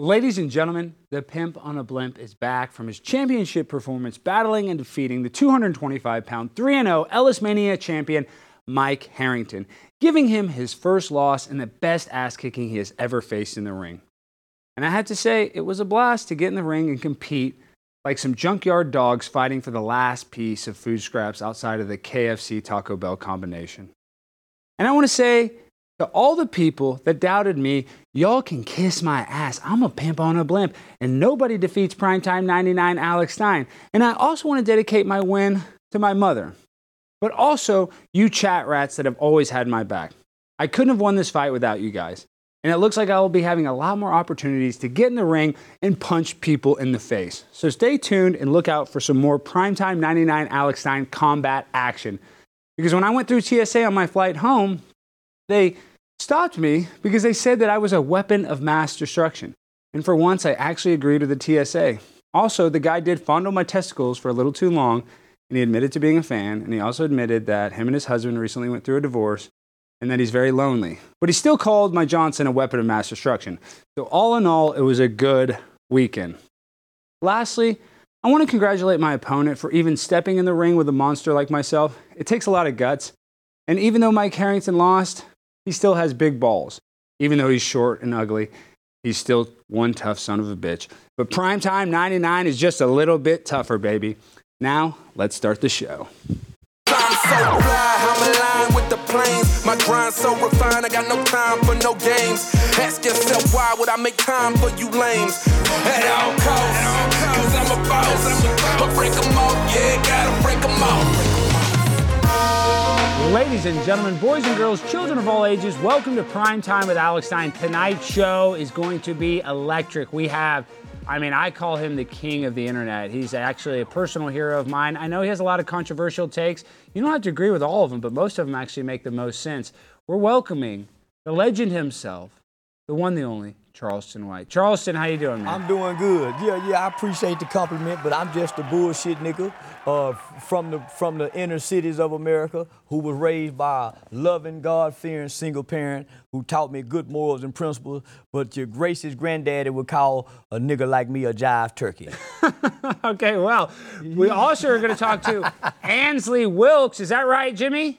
Ladies and gentlemen, the pimp on a blimp is back from his championship performance, battling and defeating the 225 pound 3 0 Ellis Mania champion, Mike Harrington, giving him his first loss and the best ass kicking he has ever faced in the ring. And I had to say, it was a blast to get in the ring and compete like some junkyard dogs fighting for the last piece of food scraps outside of the KFC Taco Bell combination. And I want to say, to all the people that doubted me, y'all can kiss my ass. I'm a pimp on a blimp, and nobody defeats Primetime 99 Alex Stein. And I also want to dedicate my win to my mother, but also you chat rats that have always had my back. I couldn't have won this fight without you guys. And it looks like I will be having a lot more opportunities to get in the ring and punch people in the face. So stay tuned and look out for some more Primetime 99 Alex Stein combat action. Because when I went through TSA on my flight home, they stopped me because they said that I was a weapon of mass destruction. And for once, I actually agreed with the TSA. Also, the guy did fondle my testicles for a little too long, and he admitted to being a fan, and he also admitted that him and his husband recently went through a divorce and that he's very lonely. But he still called my Johnson a weapon of mass destruction. So, all in all, it was a good weekend. Lastly, I want to congratulate my opponent for even stepping in the ring with a monster like myself. It takes a lot of guts. And even though Mike Harrington lost, he still has big balls. Even though he's short and ugly, he's still one tough son of a bitch. But Primetime 99 is just a little bit tougher, baby. Now, let's start the show. My so refined, I got no time for no games. Ask yourself why would I make time for you lames? At all costs, cause I'm a boss. But break them off, yeah, gotta break them off. Ladies and gentlemen, boys and girls, children of all ages, welcome to Prime Time with Alex Stein. Tonight's show is going to be electric. We have, I mean, I call him the king of the internet. He's actually a personal hero of mine. I know he has a lot of controversial takes. You don't have to agree with all of them, but most of them actually make the most sense. We're welcoming the legend himself, the one, the only, Charleston White. Charleston, how you doing, man? I'm doing good. Yeah, yeah, I appreciate the compliment, but I'm just a bullshit nigga uh, from the from the inner cities of America who was raised by a loving, God-fearing single parent who taught me good morals and principles. But your gracious granddaddy would call a nigga like me a jive turkey. okay, well, we also are going to talk to Ansleigh Wilkes. Is that right, Jimmy?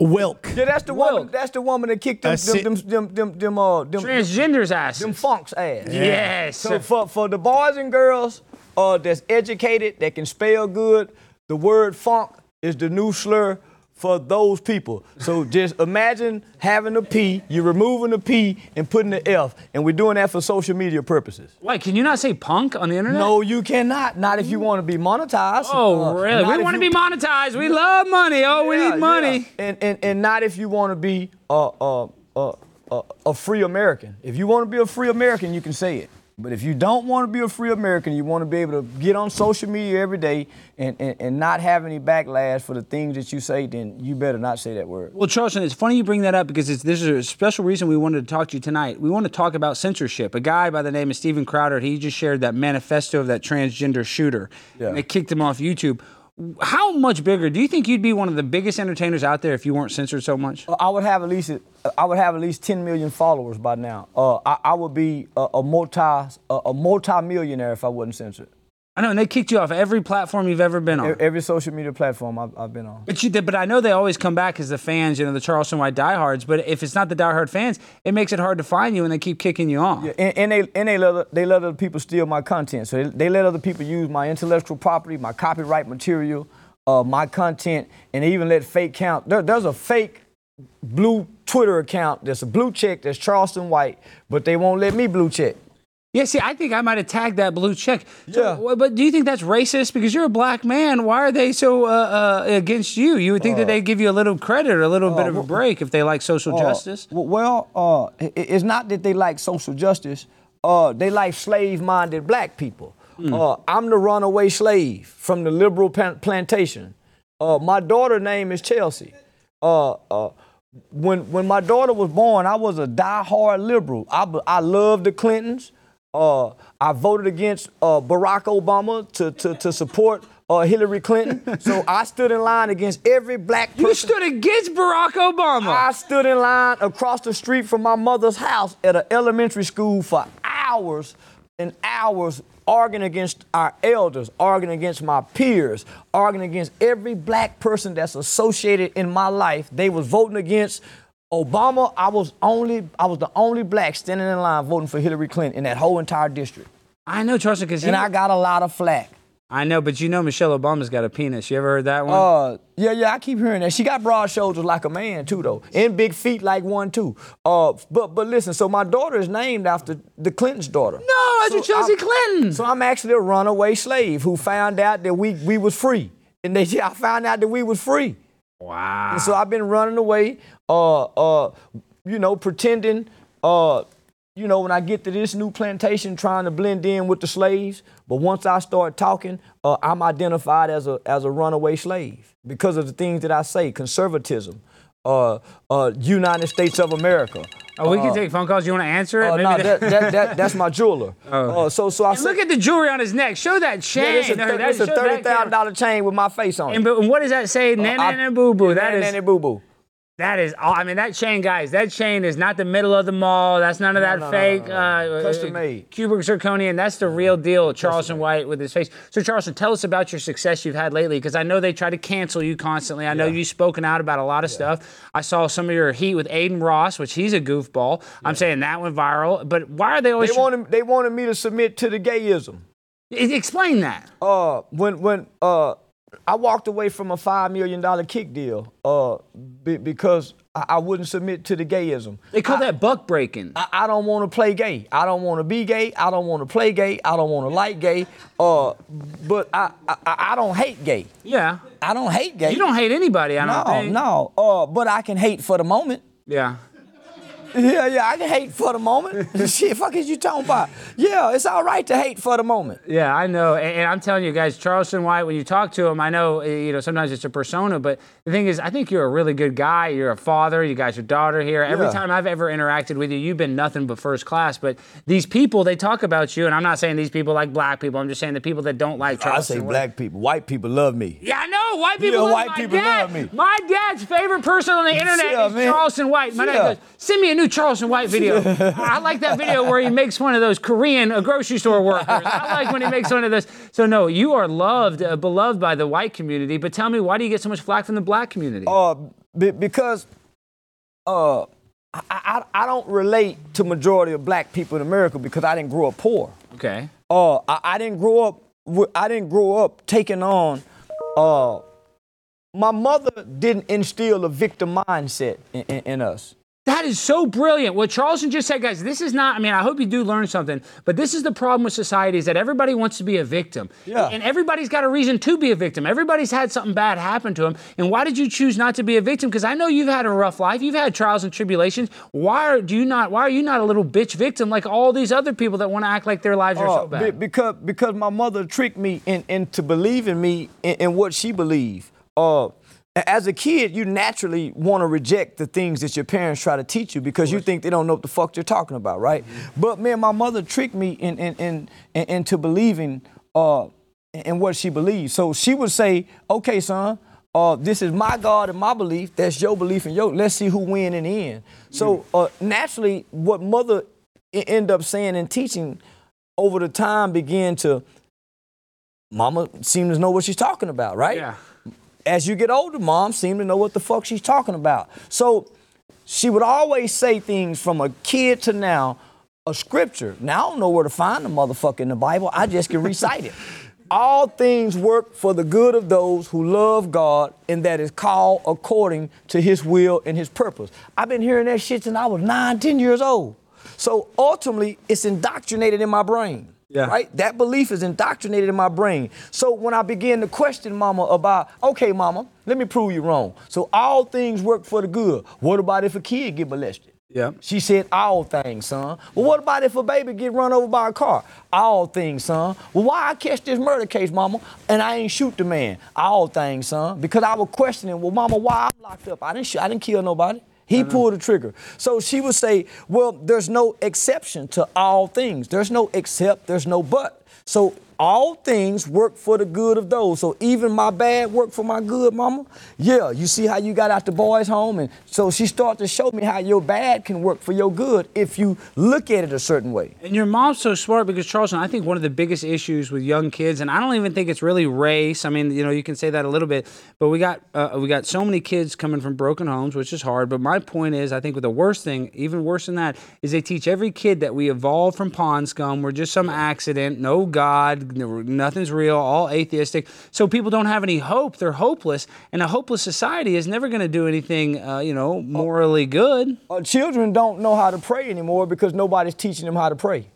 Wilk. Yeah, that's the Wilk. woman. That's the woman that kicked them That's them, them, them, them, them, uh, them, Transgender's ass. them funks ass. Yes. So for, for the boys and girls uh, that's educated, that can spell good, the word funk is the new slur for those people. So just imagine having a P, you're removing the P and putting the F, and we're doing that for social media purposes. Wait, can you not say punk on the internet? No, you cannot. Not if you want to be monetized. Oh, Uh, really? We want to you- be monetized. We love money. Oh, we need money. yeah. And, and and not if you want to be a, a, a, a free American. If you want to be a free American, you can say it. But if you don't want to be a free American, you want to be able to get on social media every day and, and, and not have any backlash for the things that you say, then you better not say that word. Well, Charleston, it's funny you bring that up because it's, this is a special reason we wanted to talk to you tonight. We want to talk about censorship. A guy by the name of Steven Crowder, he just shared that manifesto of that transgender shooter. Yeah. And they kicked him off YouTube. How much bigger? Do you think you'd be one of the biggest entertainers out there if you weren't censored so much? I would have at least I would have at least 10 million followers by now. Uh, I, I would be a, a multi a, a multi millionaire if I wasn't censored. I know, and they kicked you off every platform you've ever been on. Every social media platform I've, I've been on. But you did, but I know they always come back as the fans, you know, the Charleston White diehards. But if it's not the diehard fans, it makes it hard to find you, and they keep kicking you off. And, and they and they let other- they let other people steal my content. So they, they let other people use my intellectual property, my copyright material, uh, my content, and they even let fake count. There, there's a fake blue Twitter account. There's a blue check. That's Charleston White, but they won't let me blue check. Yeah, see, I think I might have tagged that blue check. So, Yeah. but do you think that's racist? Because you're a black man. Why are they so uh, uh, against you? You would think that they'd give you a little credit or a little bit of a break if they like social justice. Uh, well, uh, it's not that they like social justice. Uh, they like slave-minded black people. Uh, I'm the runaway slave from the liberal plantation. Uh, my daughter name is Chelsea. Uh, uh, when when my daughter was born, I was a die-hard liberal. I, I loved the Clintons. Uh, I voted against uh, Barack Obama to, to, to support uh, Hillary Clinton. so I stood in line against every black person. You stood against Barack Obama. I stood in line across the street from my mother's house at an elementary school for hours and hours arguing against our elders, arguing against my peers, arguing against every black person that's associated in my life. They was voting against Obama. I was only I was the only black standing in line voting for Hillary Clinton in that whole entire district. I know Charleston because And I got a lot of flack. I know, but you know Michelle Obama's got a penis. You ever heard that one? Uh, yeah, yeah, I keep hearing that. She got broad shoulders like a man too, though, and big feet like one too. Uh, but but listen, so my daughter is named after the Clinton's daughter. no, that's so Chelsea I'm- Clinton. So I'm actually a runaway slave who found out that we we was free, and they I found out that we was free. Wow. And so I've been running away, uh, uh, you know, pretending, uh, you know, when I get to this new plantation, trying to blend in with the slaves. But once I start talking, uh, I'm identified as a as a runaway slave because of the things that I say: conservatism, uh, uh, United States of America. oh, we can take phone calls. You want to answer it? Uh, no, that- that, that, that, that's my jeweler. Uh, so so I And say, Look at the jewelry on his neck. Show that chain. yeah, it's a, No, thir- that- it's a thirty thousand dollar chain with my face on it. And, but what does that say? Nana I- boo boo. That is nanny, boo boo. That is. all- I mean, that chain, guys. That chain is not the middle of the mall. That's none of that no, no, fake. no, no. Uh, Custom uh, made. Cubic zirconian. That's the real deal. Charleston White with his face. So, Charleston, tell us about your success you've had lately, because I know they try to cancel you constantly. I know you've spoken out about a lot of stuff. I saw some of your heat with Adin Ross, which he's a goofball. I'm saying that went viral. But why are they always? They wanted they wanted me to submit to the gayism. Explain that. uh when when uh I walked away from a five million dollar kick deal uh be, because I, I wouldn't submit to the gayism. They call that buck breaking. I, I don't want to play gay. I don't want to be gay. I don't want to play gay. I don't want to like gay. Uh, but I, I I don't hate gay. yeah. I don't hate gay. You don't hate anybody. I don't no think. no. Uh, but I can hate for the moment. Yeah. Yeah, yeah, I can hate for the moment. Shit, fuck is you talking about? Yeah, it's all right to hate for the moment. Yeah, I know, and, and I'm telling you guys, Charleston White. When you talk to him, I know uh, you know sometimes it's a persona, but the thing is, I think you're a really good guy. You're a father. You got your daughter here. Every Yeah. time I've ever interacted with you, you've been nothing but first class. But these people, they talk about you, and I'm not saying these people like black people. I'm just saying the people that don't like Charleston. White. I say White. black people, white people love me. Yeah, I know. White people Yeah, love white my people dad. love me. My dad's favorite person on the internet Yeah, is man. Charleston White. My dad goes, send me a new Charleston White video. I like that video where he makes one of those Korean uh, grocery store workers. I like when he makes one of those. So no, you are loved, uh, beloved by the white community. But tell me, why do you get so much flack from the black community? Uh, be, because uh, I, I, I don't relate to majority of black people in America because I didn't grow up poor. okay. Uh, I, I didn't grow up. I didn't grow up taking on. Uh, my mother didn't instill a victim mindset in, in, in us. That is so brilliant. What Charleston just said, guys, this is not, I mean, I hope you do learn something, but this is the problem with society is that everybody wants to be a victim. Yeah. And everybody's got a reason to be a victim. Everybody's had something bad happen to them. And why did you choose not to be a victim? Because I know you've had a rough life. You've had trials and tribulations. Why are, do you not, why are you not a little bitch victim like all these other people that want to act like their lives are Uh, so be- bad? because because my mother tricked me in, into believing me in, in what she believed. Uh, as a kid, you naturally want to reject the things that your parents try to teach you because you think they don't know what the fuck they're talking about, right? But man, my mother tricked me in, in, in, in- into believing uh, in what she believed. So she would say, "Okay, son." Uh, this is my God and my belief. That's your belief and your. Let's see who win in the end. So uh, naturally, what mother end up saying and teaching over the time began to mama seemed to know what she's talking about right yeah. As you get older mom seemed to know what the fuck she's talking about. So she would always say things from a kid to now a scripture. Now i don't know where to find the motherfucker in the bible. I just can recite it. All things work for the good of those who love god and that is called according to his will and his purpose. I've been hearing that shit since i was nine ten years old. So ultimately it's indoctrinated in my brain Yeah. right that belief is indoctrinated in my brain. So when I began to question mama about, okay, mama, let me prove you wrong. So all things work for the good. What about if a kid get molested? Yeah. She said, all things, son. Well, what about if a baby get run over by a car? All things, son. Well, why I catch this murder case, mama, and I ain't shoot the man? All things, son. Because I was questioning, well, mama, why I'm locked up? I didn't shoot, I didn't kill nobody. He uh-huh. pulled the trigger. So she would say, well, there's no exception to all things. There's no except, there's no but. So all things work for the good of those. So even my bad work for my good, mama. Yeah, you see how you got out the boys' home, and so she started to show me how your bad can work for your good if you look at it a certain way. And your mom's so smart because Charleston, I think one of the biggest issues with young kids, and I don't even think it's really race. I mean, you know, you can say that a little bit, but we got uh, we got so many kids coming from broken homes, which is hard. But my point is, I think the worst thing, even worse than that, is they teach every kid that we evolved from pond scum. We're just some accident, no God, nothing's real, all atheistic. So people don't have any hope. They're hopeless, and a hopeless society is never going to do anything, uh, you know, morally good. Uh, children don't know how to pray anymore because nobody's teaching them how to pray.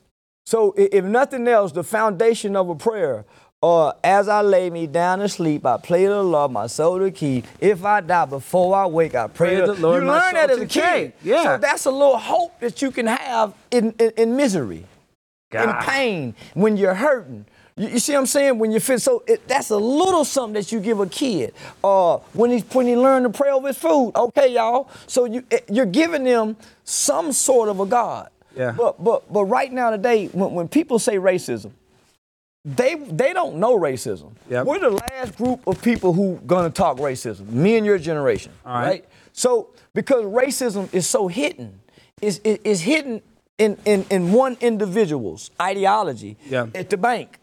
So if nothing else, the foundation of a prayer. Uh, as I lay me down to sleep, I play the Lord, my soul to keep. If I die before I wake, I pray, Pray the the Lord, You learn that as a kid. Yeah. So that's a little hope that you can have in, in, in misery, in pain, when you're hurting. You, you see what I'm saying? When you fit, so, it, that's a little something that you give a kid. Uh, when he's when he learn to pray over his food, okay, y'all. So you eh, you're giving them some sort of a God. Yeah. But but but right now today, when, when people say racism, they they don't know racism. Yep. We're the last group of people who gonna talk racism. Me and your generation. All right. So because racism is so hidden, is is is hidden in, in, in one individual's ideology Yeah. at the bank.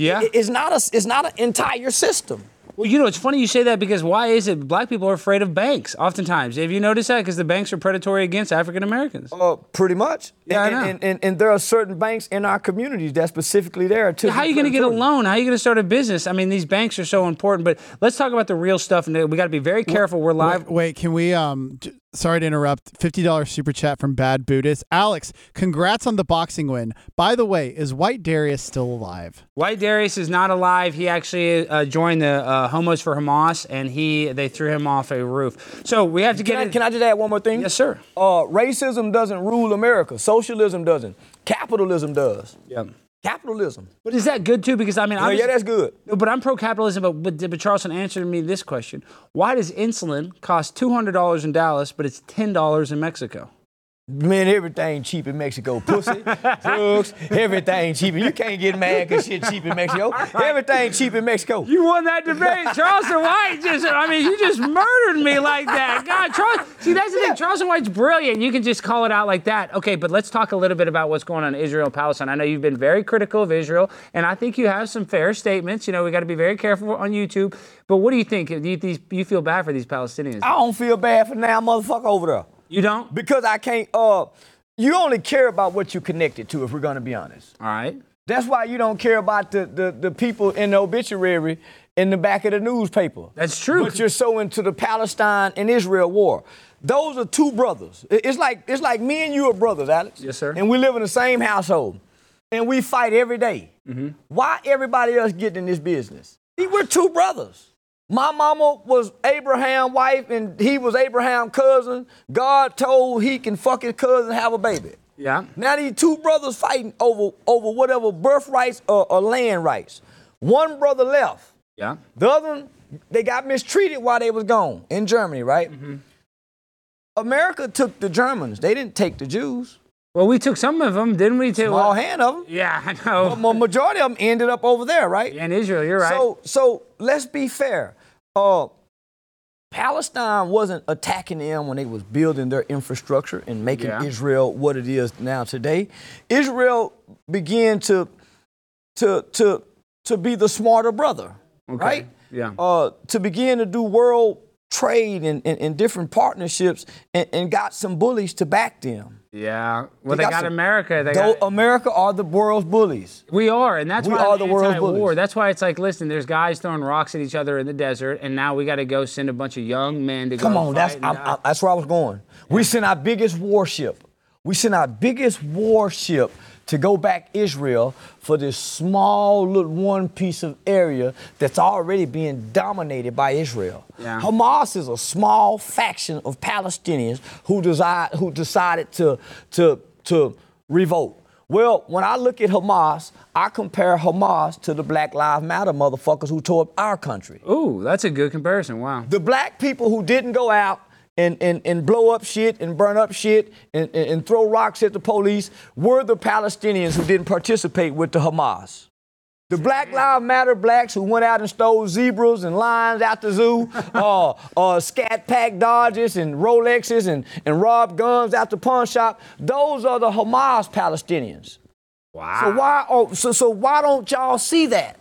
Yeah. It- It's not a it's not an entire system. Well, you know, it's funny you say that because why is it black people are afraid of banks oftentimes? Have you noticed that? Because the banks are predatory against African Americans. Uh, pretty much. Yeah, I and, know. And, and, and there are certain banks in our communities that specifically there to. How are you going to get a loan? How are you going to start a business? I mean, these banks are so important, but let's talk about the real stuff. And we got to be very careful. We're live. Wait, wait, can we? Um, j- sorry to interrupt. Fifty dollars super chat from Bad Buddhist. Alex, congrats on the boxing win. By the way, is White Darius still alive? White Darius is not alive. He actually uh, joined the uh, Homos for Hamas, and he they threw him off a roof. So we have to Can get. I, in- can I just add one more thing? Yes, sir. Uh, racism doesn't rule America. Socialism doesn't. Capitalism does. Yeah. Capitalism. But is that good too? Because I mean, Yeah, I'm yeah, that's good. But I'm pro-capitalism. But, but but Charleston answered me this question: Why does insulin cost two hundred dollars in Dallas, but it's ten dollars in Mexico? Man, everything cheap in Mexico. Pussy, drugs, everything cheap. You can't get mad because shit cheap in Mexico. Everything cheap in Mexico. You won that debate, Charleston White. Just, I mean, you just murdered me like that. God, Charles. See, that's the thing. Charleston White's brilliant. You can just call it out like that. Okay, but let's talk a little bit about what's going on in Israel and Palestine. I know you've been very critical of Israel, and I think you have some fair statements. You know, we got to be very careful on YouTube. But what do you think? Do you, these, you feel bad for these Palestinians? I don't feel bad for now, motherfucker, over there. You don't? Because I can't, uh, you only care about what you connected to, if we're gonna be honest. All right. That's why you don't care about the, the, the people in the obituary in the back of the newspaper. That's true. But you're so into the Palestine and Israel war. Those are two brothers. It's like it's like me and you are brothers, Alex. Yes, sir. And we live in the same household. And we fight every day. Mm-hmm. Why everybody else getting in this business? See, we're two brothers. My mama was Abraham's wife and he was Abraham's cousin. God told he can fuck his cousin and have a baby. Yeah. Now these two brothers fighting over over whatever birthrights or, or land rights. One brother left. Yeah. The other one, they got mistreated while they was gone in Germany, right? Mm-hmm. America took the Germans. They didn't take the Jews. Well, we took some of them, didn't we? Too? Small hand of them. Yeah, I know. But majority of them ended up over there, right? in Israel, you're right. So, so let's be fair. Uh, Palestine wasn't attacking them when they was building their infrastructure and making Yeah. Israel what it is now today. Israel began to to to to be the smarter brother, right? Yeah. Uh, to begin to do world trade and, and, and different partnerships and, and got some bullies to back them. Yeah. Well, they, got got, some- America. They got, America are the world's bullies. we are, and that's we why are I'm the world's bullies. That's why it's like, listen, there's guys throwing rocks at each other in the desert, and now we got to go send a bunch of young men to Come on, that's fight and I'm. I, that's where I was going. We sent our biggest warship. We sent our biggest warship to go back Israel for this small little one piece of area that's already being dominated by Israel. Yeah. Hamas is a small faction of Palestinians who decide who decided to to to revolt. Well, when I look at Hamas, I compare Hamas to the Black Lives Matter motherfuckers who tore up our country. Ooh, that's a good comparison. Wow. The black people who didn't go out and, and, and blow up shit and burn up shit and, and, and throw rocks at the police were the Palestinians who didn't participate with the Hamas. The Black Lives Matter blacks who went out and stole zebras and lions out the zoo, uh, uh, scat pack Dodges and Rolexes and, and robbed guns out the pawn shop, those are the Hamas Palestinians. Wow. So why, oh, so, so why don't y'all see that?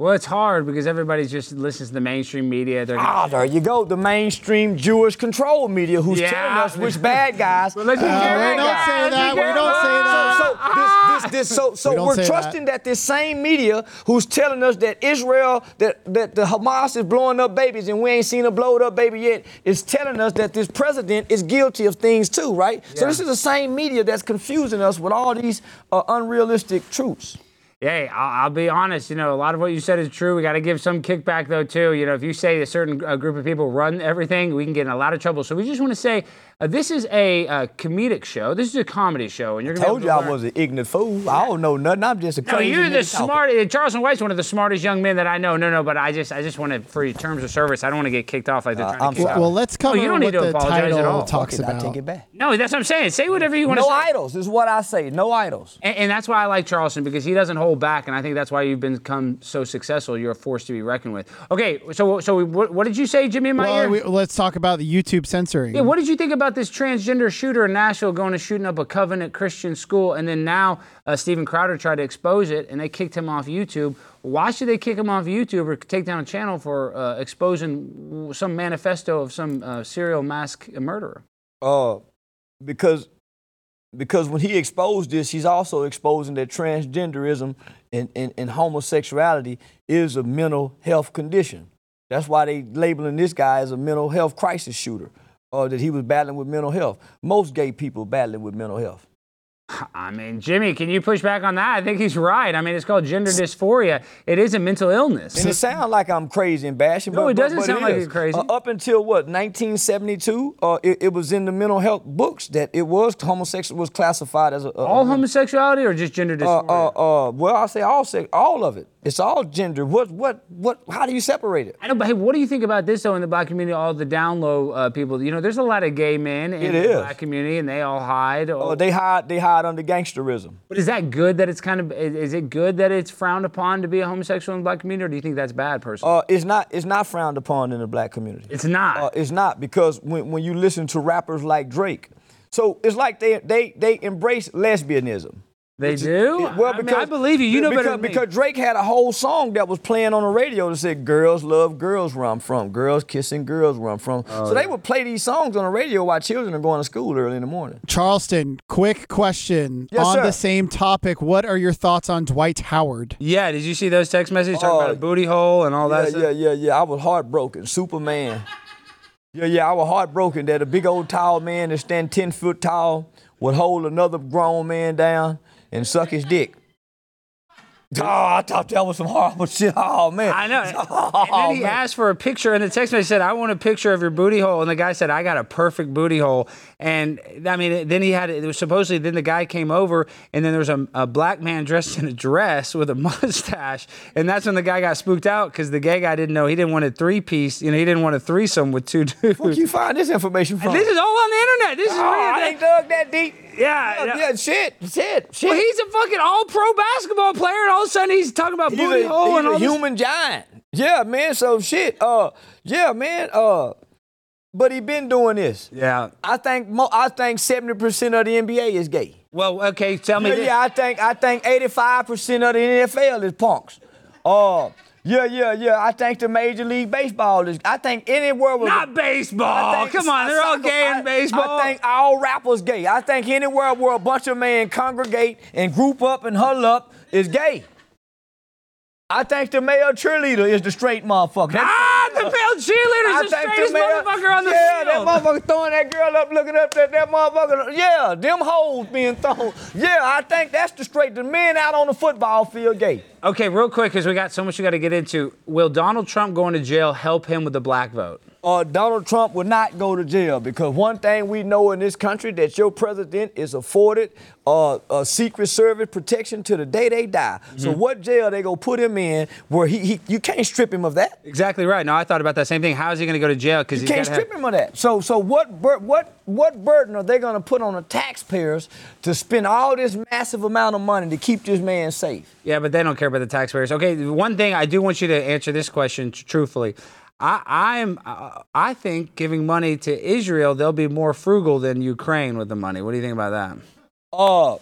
Well, it's hard because everybody just listens to the mainstream media. They're Ah, there you go. The mainstream Jewish control media who's Yeah. telling us which bad guys. Well, let's Uh, we don't guys. say that. We don't say that. So, so this, this, this, so, We so don't we're trusting that. this same media who's telling us that Israel, that, that the Hamas is blowing up babies and we ain't seen a blowed up baby yet, is telling us that this president is guilty of things too, right? So this is the same media that's confusing us with all these uh, unrealistic truths. Hey, I'll, I'll be honest. You know, a lot of what you said is true. We got to give some kickback though, too. You know, if you say a certain uh, group of people run everything, we can get in a lot of trouble. So we just want to say uh, this is a uh, comedic show. This is a comedy show, and you're gonna Told be you able I was an ignorant fool. I don't know nothing. I'm just a No, you're the nigga talking. smart. uh, Charleston White's one of the smartest young men that I know. No, no, but I just, I just want to, for your terms of service, I don't want to get kicked off like they're Uh, trying I'm to kick sorry. Well, let's cover you don't need to apologize at all. talks Fuck it, I take it back. No, that's what I'm saying. Say whatever you want to No say. idols is what I say. No idols. And, and that's why I like Charleston because he doesn't hold back, and I think that's why you've become so successful. You're a force to be reckoned with. Okay, so so what, what did you say, Jimmy? In my ear? We, let's talk about the YouTube censoring. Yeah, what did you think about this transgender shooter in Nashville going and shooting up a Covenant Christian school, and then now uh, Steven Crowder tried to expose it, and they kicked him off YouTube. Why should they kick him off YouTube or take down a channel for uh, exposing some manifesto of some uh, serial mass murderer? Uh, because because when he exposed this, he's also exposing that transgenderism and, and, and homosexuality is a mental health condition. That's why they labeling this guy as a mental health crisis shooter, or that he was battling with mental health. Most gay people battling with mental health. I mean, Jimmy, can you push back on that? I think he's right. I mean, it's called gender dysphoria. It is a mental illness. And it sounds like I'm crazy and bashing. No, but, it doesn't but, but sound like is. you're crazy. Uh, up until what 1972, uh, it, it was in the mental health books that it was homosexual was classified as a, a all a- homosexuality or just gender Uh, dysphoria? uh, uh, well, I say all sex, all of it. It's all gender. What, what, what? How do you separate it? I know, but hey, what do you think about this though in the black community? All the down low uh, people, you know, there's a lot of gay men in It the is. black community, and they all hide. Uh, they hide, they hide under gangsterism. but is that good that it's kind of? Is, is it good that it's frowned upon to be a homosexual in the black community, or do you think that's bad, personally? Uh, it's not, it's not frowned upon in the black community. it's not. Uh, it's not because when, when you listen to rappers like Drake, so it's like they they they embrace lesbianism. They do. It- well, I mean, because I believe you. You know because, better than me. because Drake had a whole song that was playing on the radio that said "Girls love girls where I'm from, girls kissing girls where I'm from." Oh, so they would play these songs on the radio while children are going to school early in the morning. Charleston, quick question Yes, on sir. the same topic. What are your thoughts on Dwight Howard? yeah, did you see those text messages talking Uh, about a booty hole and all that? Yeah, stuff? yeah, yeah, yeah. I was heartbroken. Superman. Yeah, yeah, I was heartbroken that a big old tall man that stand 10 foot tall would hold another grown man down and suck his dick. Oh, I thought that was some horrible shit. Oh, man. I know. Oh, and then he oh, man. asked for a picture, and the text message said, "I want a picture of your booty hole." And the guy said, "I got a perfect booty hole." And I mean, then he had it was supposedly. Then the guy came over, and then there was a, a black man dressed in a dress with a mustache, and that's when the guy got spooked out because the gay guy didn't know he didn't want a three piece. You know, he didn't want a threesome with two dudes. Where'd you find this information from? This is all on the internet. This is oh, real. I ain't dug that deep. Yeah, yeah, no. yeah, shit, shit, shit. Well, he's a fucking all pro basketball player, and all of a sudden he's talking about He's booty a, hole he's and a all this. human giant. Yeah, man. So shit. Uh, yeah, man. Uh, but he been doing this. Yeah. I think mo- I think seventy percent of the NBA is gay. Well, okay. Tell me. Yeah, this. yeah. I think I think eighty five percent of the NFL is punks. Uh, yeah, yeah, yeah. I think the Major League Baseball is. I think anywhere with Not baseball. Come on, they're all gay I- in baseball. I think all rappers gay. I think anywhere where a bunch of men congregate and group up and huddle up is gay. I think the male cheerleader is the straight motherfucker. That's- ah, the male cheerleader I the straightest motherfucker on the yeah, field. that motherfucker throwing that girl up, looking up at that motherfucker. Yeah, them hoes being thrown. Yeah, I think that's the straight. The men out on the football field gay. okay, real quick, because we got so much we got to get into. Will Donald Trump going to jail help him with the black vote? uh, Donald Trump will not go to jail because one thing we know in this country that your president is afforded uh, a Secret Service protection to the day they die. So Mm-hmm. what jail they gonna put him in where he, he you can't strip him of that? Exactly right. No, I thought about that same thing. How is he going to go to jail? Because You can't strip him of that. So so what bur- what what burden are they gonna put on the taxpayers to spend all this massive amount of money to keep this man safe? Yeah, but they don't care about the taxpayers. Okay, one thing I do want you to answer this question t- truthfully. I I'm uh, I think giving money to Israel, they'll be more frugal than Ukraine with the money. What do you think about that? Uh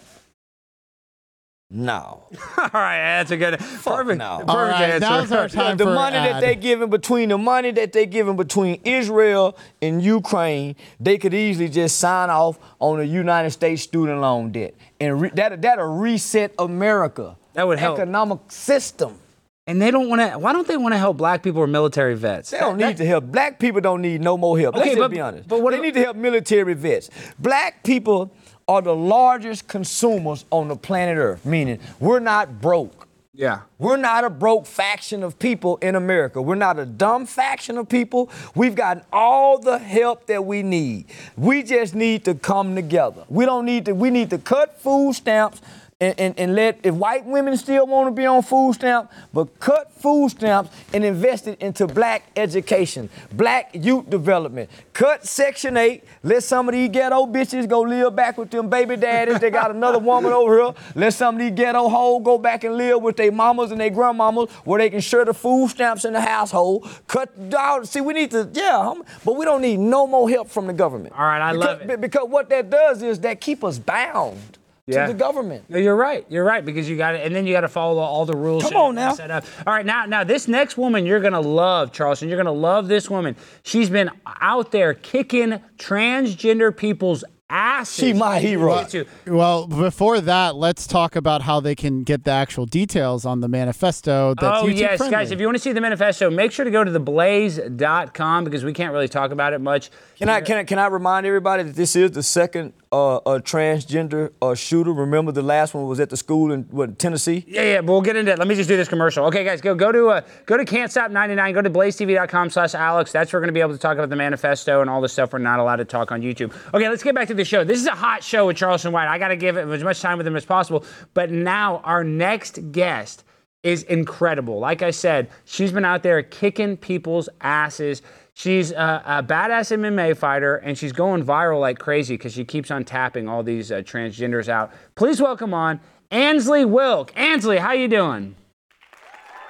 no. All right, that's a good perfect. no. perfect All right, answer. that was our time the for money that ad. they giving between the money that they giving between Israel and Ukraine, they could easily just sign off on the United States student loan debt, and re- that that'll reset America. That would help. economic system. and they don't want to. Why don't they want to help black people or military vets? They don't need to help. Black people don't need no more help. Okay, Let's just but- be honest. but what they need to help military vets. Black people are the largest consumers on the planet Earth, meaning we're not broke. Yeah. We're not a broke faction of people in America. We're not a dumb faction of people. We've gotten all the help that we need. We just need to come together. We don't need to, we need to cut food stamps and, and, and let, if white women still want to be on food stamps, but cut food stamps and invest it into black education, black youth development. Cut Section 8, let some of these ghetto bitches go live back with them baby daddies. They got another woman over here. Let some of these ghetto hoes go back and live with their mamas and their grandmamas where they can share the food stamps in the household. Cut down. See, we need to, yeah, but we don't need no more help from the government. All right, I because, love it. Because what that does is that keep us bound Yeah. to the government. No, you're right. You're right because you got it, and then you got to follow all the rules. Come on now. Set up. All right, now, now this next woman you're gonna love, Charleston. You're gonna love this woman. She's been out there kicking transgender people's asses. She my hero. Well, before that, let's talk about how they can get the actual details on the manifesto. That's oh YouTube yes, friendly. guys! If you want to see the manifesto, make sure to go to theblaze.com because we can't really talk about it much. Can I, can I can I remind everybody that this is the second uh, uh, transgender uh, shooter? Remember the last one was at the school in what Tennessee? Yeah, yeah, but we'll get into it. Let me just do this commercial. Okay, guys, go go to uh, go to Can't Stop 99. Go to blazetv.com slash Alex. That's where we're going to be able to talk about the manifesto and all the stuff we're not allowed to talk on YouTube. Okay, let's get back to the show. This is a hot show with Charleston White. I got to give it as much time with him as possible. But now our next guest is incredible. Like I said, she's been out there kicking people's asses. She's a, a badass MMA fighter, and she's going viral like crazy because she keeps on tapping all these uh, transgenders out. Please welcome on Ansleigh Wilk. Ansleigh, how you doing?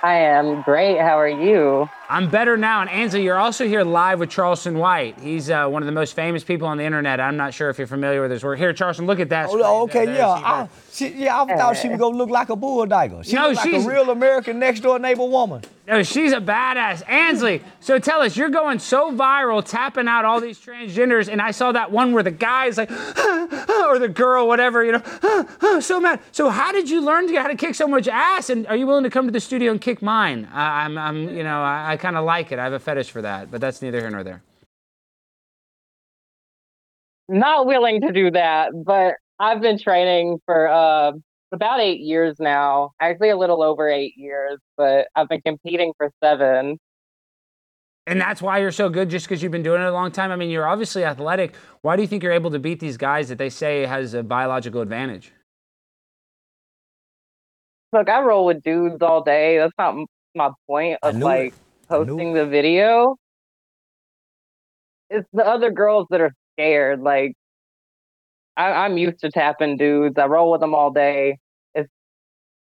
I am great. How are you? I'm better now. And Ansleigh, you're also here live with Charleston White. He's uh, one of the most famous people on the internet. I'm not sure if you're familiar with his work. Here, Charleston, look at that. screen. Oh, okay, There- yeah. I, she, yeah, I thought she was gonna look like a bulldigger. She No, look like she's- a real American next door neighbor woman. No, she's a badass. Ansleigh, so tell us, you're going so viral, tapping out all these transgenders, and I saw that one where the guy's like, or the girl, whatever, you know, so mad. So how did you learn to, how to kick so much ass? And are you willing to come to the studio and kick mine? I I'm, I'm, you know, I, I kind of like it. I have a fetish for that, but that's neither here nor there. Not willing to do that, but I've been training for uh, about eight years now. Actually, a little over eight years, but I've been competing for seven. And that's why you're so good, just because you've been doing it a long time. I mean, you're obviously athletic. Why do you think you're able to beat these guys that they say has a biological advantage? Look, I roll with dudes all day. That's not my point of like it. I knew posting the video. It's the other girls that are scared. Like, I, I'm used to tapping dudes. I roll with them all day. It's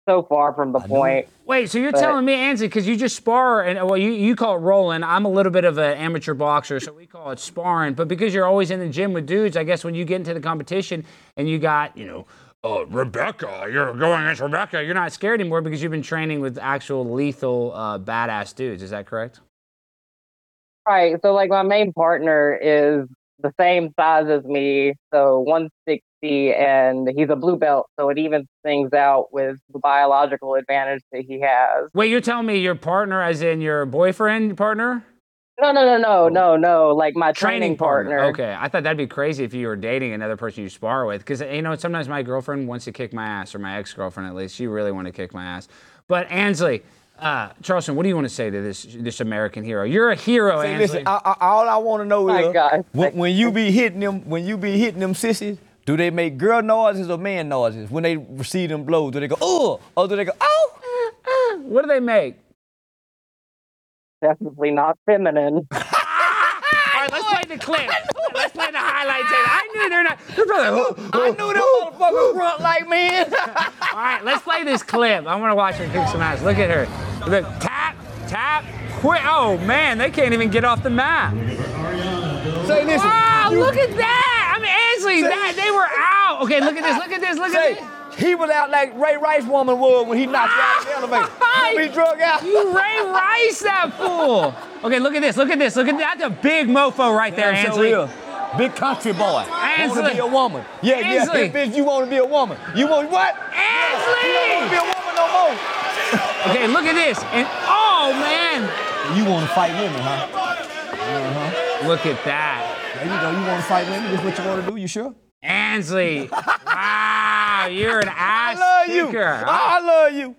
so far from the I knew it. point. Wait, so you're But- telling me, Ansleigh, because you just spar, and well, you, you call it rolling. I'm a little bit of an amateur boxer, so we call it sparring. But because you're always in the gym with dudes, I guess when you get into the competition and you got, you know, uh, Rebecca, you're going against Rebecca, you're not scared anymore because you've been training with actual lethal, uh, badass dudes. Is that correct? Right. So like my main partner is the same size as me, so 160, and he's a blue belt, so it evens things out with the biological advantage that he has. Wait, you're telling me your partner, as in your boyfriend partner? No, no, no, no, no, no. Like my training, partner. Okay, I thought that'd be crazy if you were dating another person you spar with, because you know sometimes my girlfriend wants to kick my ass, or my ex-girlfriend at least, she really want to kick my ass. But Ansleigh, Uh, Charleston, what do you want to say to this this American hero? You're a hero, Say, Ansleigh. listen, I, I, all I want to know is God. when, when you be hitting them, when you be hitting them sissies, do they make girl noises or man noises when they receive them blows? Do they go oh, or do they go oh? what do they make? Definitely not feminine. All right, let's play the clip. Let's play the highlights. I knew they're not. They're probably like, I knew them motherfuckers grunt like men. All right, let's play this clip. I want to watch her kick some ass. Look at her. Look, tap, tap, quick. Oh man, they can't even get off the map. Say listen. Wow, look at that. I mean, Ansleigh, that they were out. Okay, look at this. Look at this. Look Say, at this. He was out like Ray Rice woman would when he knocked you out of the elevator. Remember he drug out. You Ray Rice that fool. Okay, look at this. Look at this. Look at that. That's a big mofo right there, Damn, so Ansleigh. real. Big country boy. Ansleigh. Want to be a woman. Yeah, Ansleigh. yeah. Bitch, you want to be a woman. You want what? Ansleigh! You don't want to be a woman no more. Okay, look at this. And oh man, You want to fight women, huh? Uh-huh. look at that. There you go. You want to fight women? This what you want to do? You sure? Ansleigh. Wow, you're an ass I love you. kicker. I love you.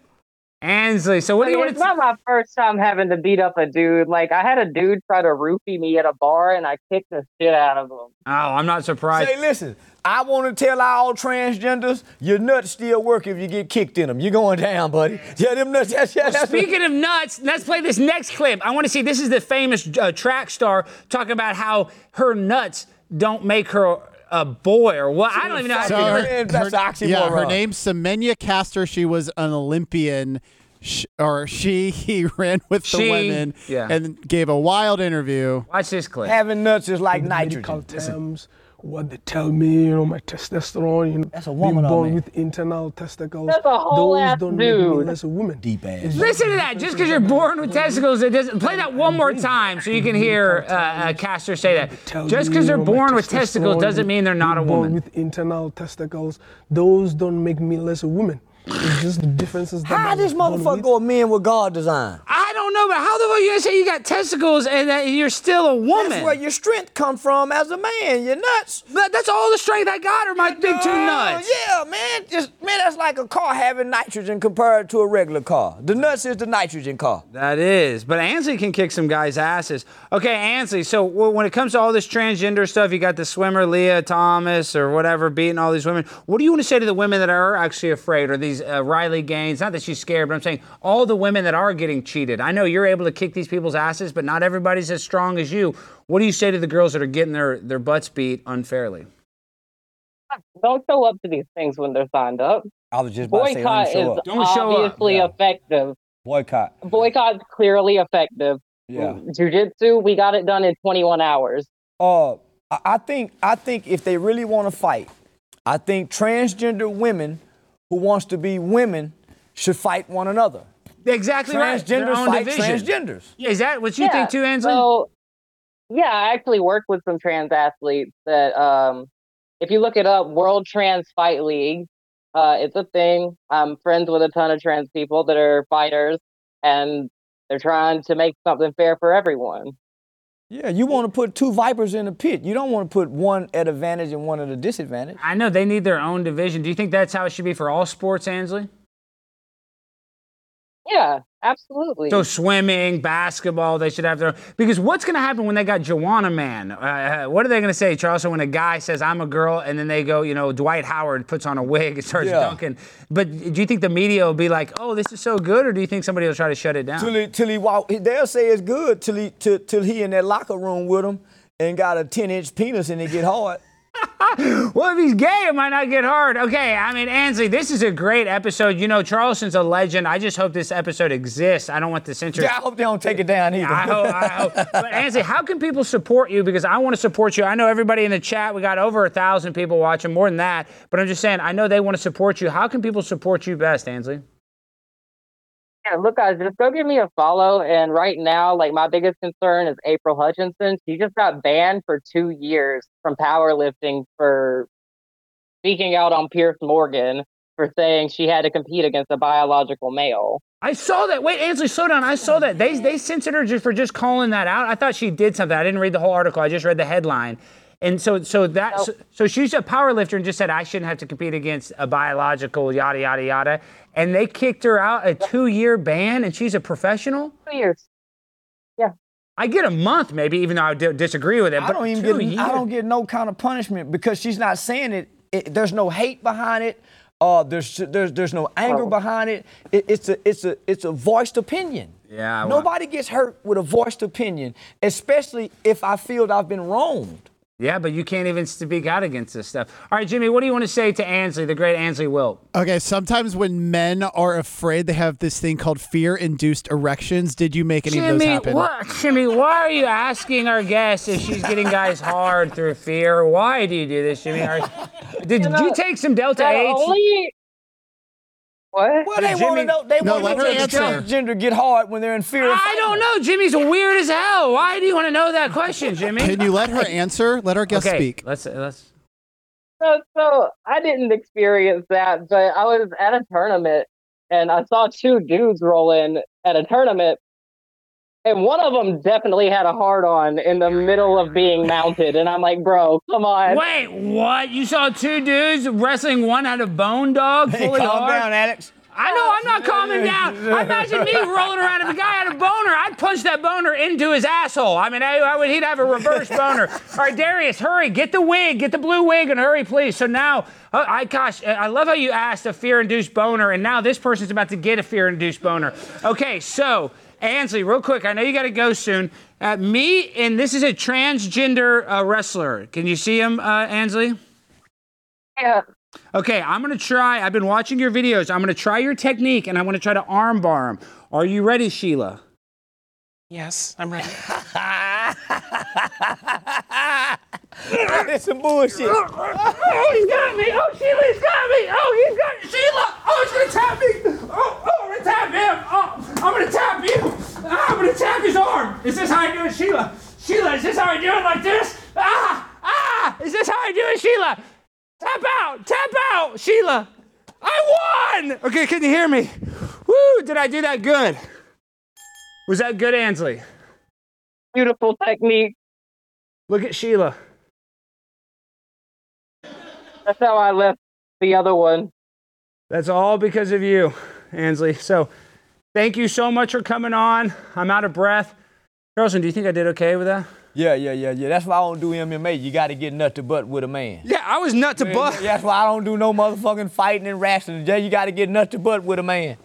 Ansleigh, so what do you want it's not my first time having to beat up a dude. Like I had a dude try to roofie me at a bar, and I kicked the shit out of him. Oh, I'm not surprised. Say, listen. I want to tell all transgenders, your nuts still work if you get kicked in them. You're going down, buddy. Yeah, them nuts. That's, yeah, that's Speaking of nuts, let's play this next clip. I want to see. This is the famous uh, track star talking about how her nuts don't make her a boy or what. I don't even know how So to her- figure it. That's an yeah, her name's Semenya Caster. She was an Olympian. Sh- or she, he ran with the She, women yeah. and gave a wild interview. Watch this clip. Having nuts is like the medical nitrogen. terms, what they tell me, you know, my testosterone, you know, That's a woman, being born man. with internal testicles. That's a whole those ass don't make me dude. less a woman. Deep ass. It's Listen to that. Just because you're born with testicles, it doesn't. Play that one more time so you can hear uh, uh, Caster say that. Just because they're you know, my born with testicles doesn't mean they're not a being born woman. with internal testicles, those don't make me less a woman. It's just the differences that How this was born motherfucker with. go men with God design? I don't know, but how the fuck you gonna say you got testicles and that you're still a woman? That's where your strength come from as a man. You're nuts. That- that's all the strength I got are my big two nuts. Yeah, man. Just man, that's like a car having nitrogen compared to a regular car. The nuts is the nitrogen car. That is, but Ansleigh can kick some guys' asses. Okay, Ansleigh. So when it comes to all this transgender stuff, you got the swimmer Lia Thomas or whatever beating all these women. What do you want to say to the women that are actually afraid, or these uh, Riley Gaines? Not that she's scared, but I'm saying all the women that are getting cheated. I know you're able to kick these people's asses, but not everybody's as strong as you. What do you say to the girls that are getting their their butts beat unfairly? Don't show up to these things when they're signed up. I was just about to say, Boycott don't show is up. Don't show up, obviously yeah. effective. Boycott. Boycott's clearly effective. Yeah. Jiu-jitsu, we got it done in 21 hours. Uh, I I think I think if they really want to fight, I think transgender women who wants to be women should fight one another. Exactly right. Their Transgenders own fight division. transgenders. Yeah, is that what you think too, Ansleigh? So, yeah, I actually work with some trans athletes that, um, if you look it up, World Trans Fight League, uh, it's a thing. I'm friends with a ton of trans people that are fighters, and they're trying to make something fair for everyone. Yeah, you want to put two vipers in a pit. You don't want to put one at advantage and one at a disadvantage. I know they need their own division. Do you think that's how it should be for all sports, Ansleigh? Yeah, absolutely. So swimming, basketball, they should have their. Because what's going to happen when they got Joanna Man? Uh, what are they going to say, Charles? When a guy says I'm a girl, and then they go, you know, Dwight Howard puts on a wig and starts Yeah. dunking. But do you think the media will be like, oh, this is so good, or do you think somebody will try to shut it down? Till he, till he walk, they'll say it's good till he, till, till he in that locker room with him and got a 10 inch penis and it get hard. Well, if he's gay, it might not get hard. Okay, I mean, Ansleigh, this is a great episode. You know, Charleston's a legend. I just hope this episode exists. I don't want the censor. Yeah, I hope they don't take it down either. I hope, I hope. But Ansleigh, how can people support you? Because I want to support you. I know everybody in the chat. We got over a thousand people watching, more than that. But I'm just saying, I know they want to support you. How can people support you best, Ansleigh? Yeah, look, guys, just go give me a follow. And right now, like my biggest concern is April Hutchinson. She just got banned for two years from powerlifting for speaking out on Piers Morgan for saying she had to compete against a biological male. I saw that. Wait, Ansleigh, slow down. I saw that. They they censored her just for just calling that out. I thought she did something. I didn't read the whole article. I just read the headline. And so, so that, so, so she's a power lifter and just said I shouldn't have to compete against a biological yada yada yada. And they kicked her out a two-year ban, and she's a professional. Two years. Yeah. I get a month maybe, even though I d- disagree with it. I But don't even get. years. I don't get no kind of punishment because she's not saying it. it there's no hate behind it. Uh, there's there's there's no anger Oh. behind it. it. It's a it's a it's a voiced opinion. Yeah, well- Nobody gets hurt with a voiced opinion, especially if I feel that I've been wronged. Yeah, but you can't even speak out against this stuff. All right, Jimmy, what do you want to say to Ansleigh, the great Ansleigh Wilk? Okay, sometimes when men are afraid, they have this thing called fear-induced erections. Did you make any of those happen? what, Jimmy, why are you asking our guest if she's getting guys hard through fear? Why do you do this, Jimmy? Are, did you, know, take some Delta Not 8? only. What? Well, they Jimmy- want to know. They No, want to know her if answer. transgender get hard when they're in fear. of I fighting. don't know. Jimmy's weird as hell. Why do you want to know that question, Jimmy? Can you let her answer? Let our guest okay, speak. let's let's. So, so I didn't experience that, but I was at a tournament and I saw two dudes roll in at a tournament, and one of them definitely had a hard on in the middle of being mounted, and I'm like, bro, come on. Wait, what? You saw two dudes wrestling one out of bone dog Hey, fully calm hard? down, Alex. I know, I'm not calming down. I imagine me rolling around. If a guy had a boner, I'd punch that boner into his asshole. I mean, I, I would, he'd have a reverse boner. All right, Darius, hurry, get the wig, get the blue wig, and hurry, please. So now, uh, I gosh, I love how you asked a fear-induced boner, and now this person's about to get a fear-induced boner. Okay, so Ansleigh, real quick, I know you got to go soon. Uh, me and this is a transgender uh, wrestler. Can you see him, uh, Ansleigh? Yeah. Okay, I'm gonna try. I've been watching your videos. I'm gonna try your technique and I'm gonna try to armbar him. Are you ready, Sheila? Yes, I'm ready. That's some bullshit. Oh, he's got me! Oh, Sheila, he's got me! Oh, he's got Sheila! Oh, he's gonna tap me! Oh, oh, I'm gonna tap him! Oh, I'm gonna tap you! Ah, I'm gonna tap his arm! Is this how I do it, Sheila? Sheila, is this how I do it like this? Ah! Ah! Is this how I do it, Sheila? Tap out! Tap out! Sheila! I won! Okay, can you hear me? Woo! Did I do that good? Was that good, Ansleigh? Beautiful technique. Look at Sheila. That's how I left the other one. That's all because of you, Ansleigh. So thank you so much for coming on. I'm out of breath. Carlson, do you think I did okay with that? Yeah, yeah, yeah, yeah. That's why I don't do MMA. You got to get nut to butt with a man. Yeah, I was nut to butt. That's why I don't do no motherfucking fighting and wrestling. Yeah, you got to get nut to butt with a man.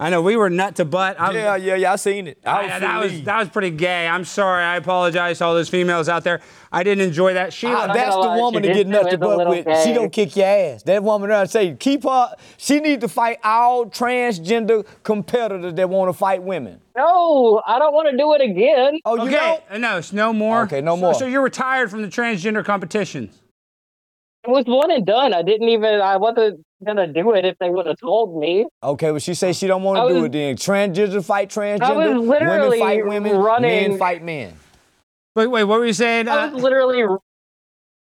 I know we were nut to butt. I, Yeah, yeah, yeah. I seen it. I was I- that was that was pretty gay. I'm sorry. I apologize to all those females out there. I didn't enjoy that. Sheila, that's the lie, woman she to get nut to butt little with. She don't kick your ass. That woman there say keep her. She need to fight all transgender competitors that want to fight women. No, I don't want to do it again. Oh, you okay, know? uh, no, it's no more. Okay, no So- more. So, you're retired from the transgender competitions. It was one and done. I didn't even. I wasn't gonna do it if they would have told me. Okay, well she say she don't want to do it then. Transgender fight transgender. I was literally women fight women. Men fight men. Wait, wait, what were you saying? I Uh, was literally,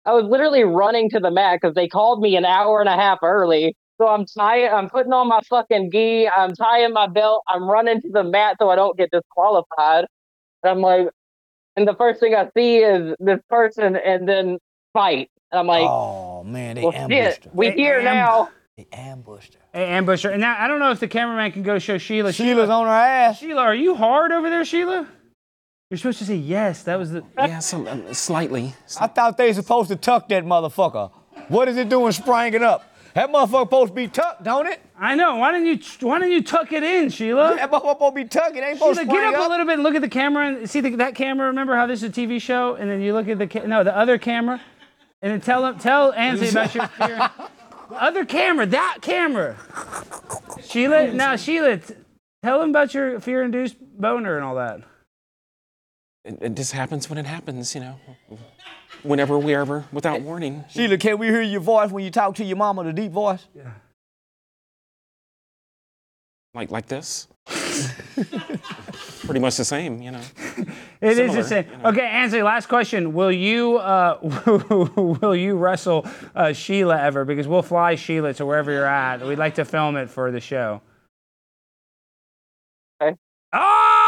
I was literally running to the mat because they called me an hour and a half early. So I'm tying, I'm putting on my fucking gi, I'm tying my belt, I'm running to the mat so I don't get disqualified. And I'm like, and the first thing I see is this person, and then fight. And I'm like, oh man, they well, ambushed shit, we They here am- now. They ambushed her. hey, ambusher. And now I don't know if the cameraman can go show Sheila. Sheila's on her ass. Sheila, are you hard over there, Sheila? You're supposed to say yes. That was the. yeah, some, um, slightly. I thought they were supposed to tuck that motherfucker. What is it doing spranging up? That motherfucker supposed to be tucked, don't it? I know. Why didn't you? Why didn't you tuck it in, Sheila? That motherfucker supposed to be tucked. It ain't supposed Sheila, to get spring up, a little bit and look at the camera and see the, that camera. Remember how this is a TV show, and then you look at the ca- no the other camera, and then tell them tell Ansleigh about your fear. The other camera, that camera. Sheila, now Sheila, t- tell him about your fear-induced boner and all that. It, it just happens when it happens, you know. Whenever, wherever, without warning. Sheila, can we hear your voice when you talk to your mama, the deep voice? Yeah. Like, like this. Pretty much the same, you know. It is Similar, the same. you know. Okay, Ansleigh. Last question: Will you uh, will you wrestle uh, Sheila ever? Because we'll fly Sheila to wherever you're at. We'd like to film it for the show. Okay. Oh,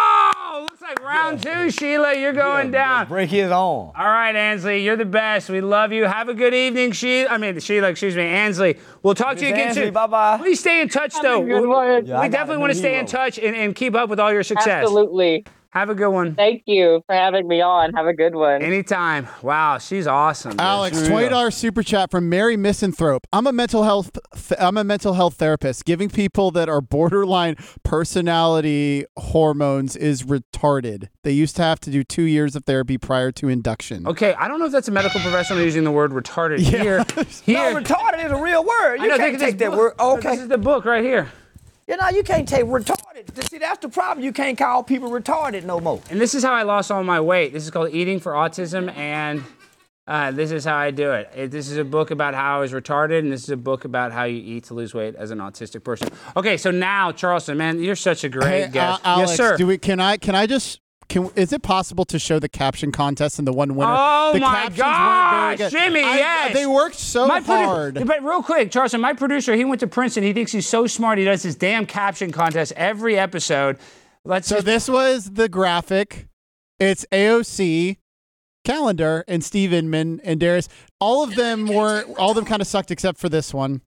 looks like like round two, Sheila. You're going down. Break his arm. All right, Ansleigh, you're the best. We love you. Have a good evening, Sheila. I mean, Sheila, excuse me, Ansleigh. We'll talk to you again Ansleigh, soon. bye-bye. Please stay in touch, though. good We- Yeah, I we got definitely a want to stay in hero. touch and, and keep up with all your success. Absolutely. Have a good one. Thank you for having me on. Have a good one. Anytime. Wow, she's awesome. dude. Alex, twenty dollars super chat from Mary Misanthrope. I'm a mental health. Th- I'm a mental health therapist. Giving people that are borderline personality hormones is retarded. They used to have to do two years of therapy prior to induction. Okay, I don't know if that's a medical professional using the word retarded Yeah. here. Here. No, retarded is a real word. I You know, can't take this that book. word. Okay. This is the book right here. You know, you can't take retarded. See, that's the problem. You can't call people retarded no more. And this is how I lost all my weight. This is called Eating for Autism, and uh, this is how I do it. it. This is a book about how I was retarded, and this is a book about how you eat to lose weight as an autistic person. Okay, so now, Charleston, man, you're such a great Hey, uh, guest. Alex, yes, sir. do we? Can I? Can I just? Can, is it possible to show the caption contest and the one winner? Oh the my gosh. Jimmy, I- yes. they worked so My produ- hard. but real quick, Charleston, my producer, he went to Princeton. He thinks he's so smart. He does this damn caption contest every episode. Let's So just this was the graphic. It's AOC, calendar, and Steve Inman and Darius. All of them were. All of them kind of sucked except for this one.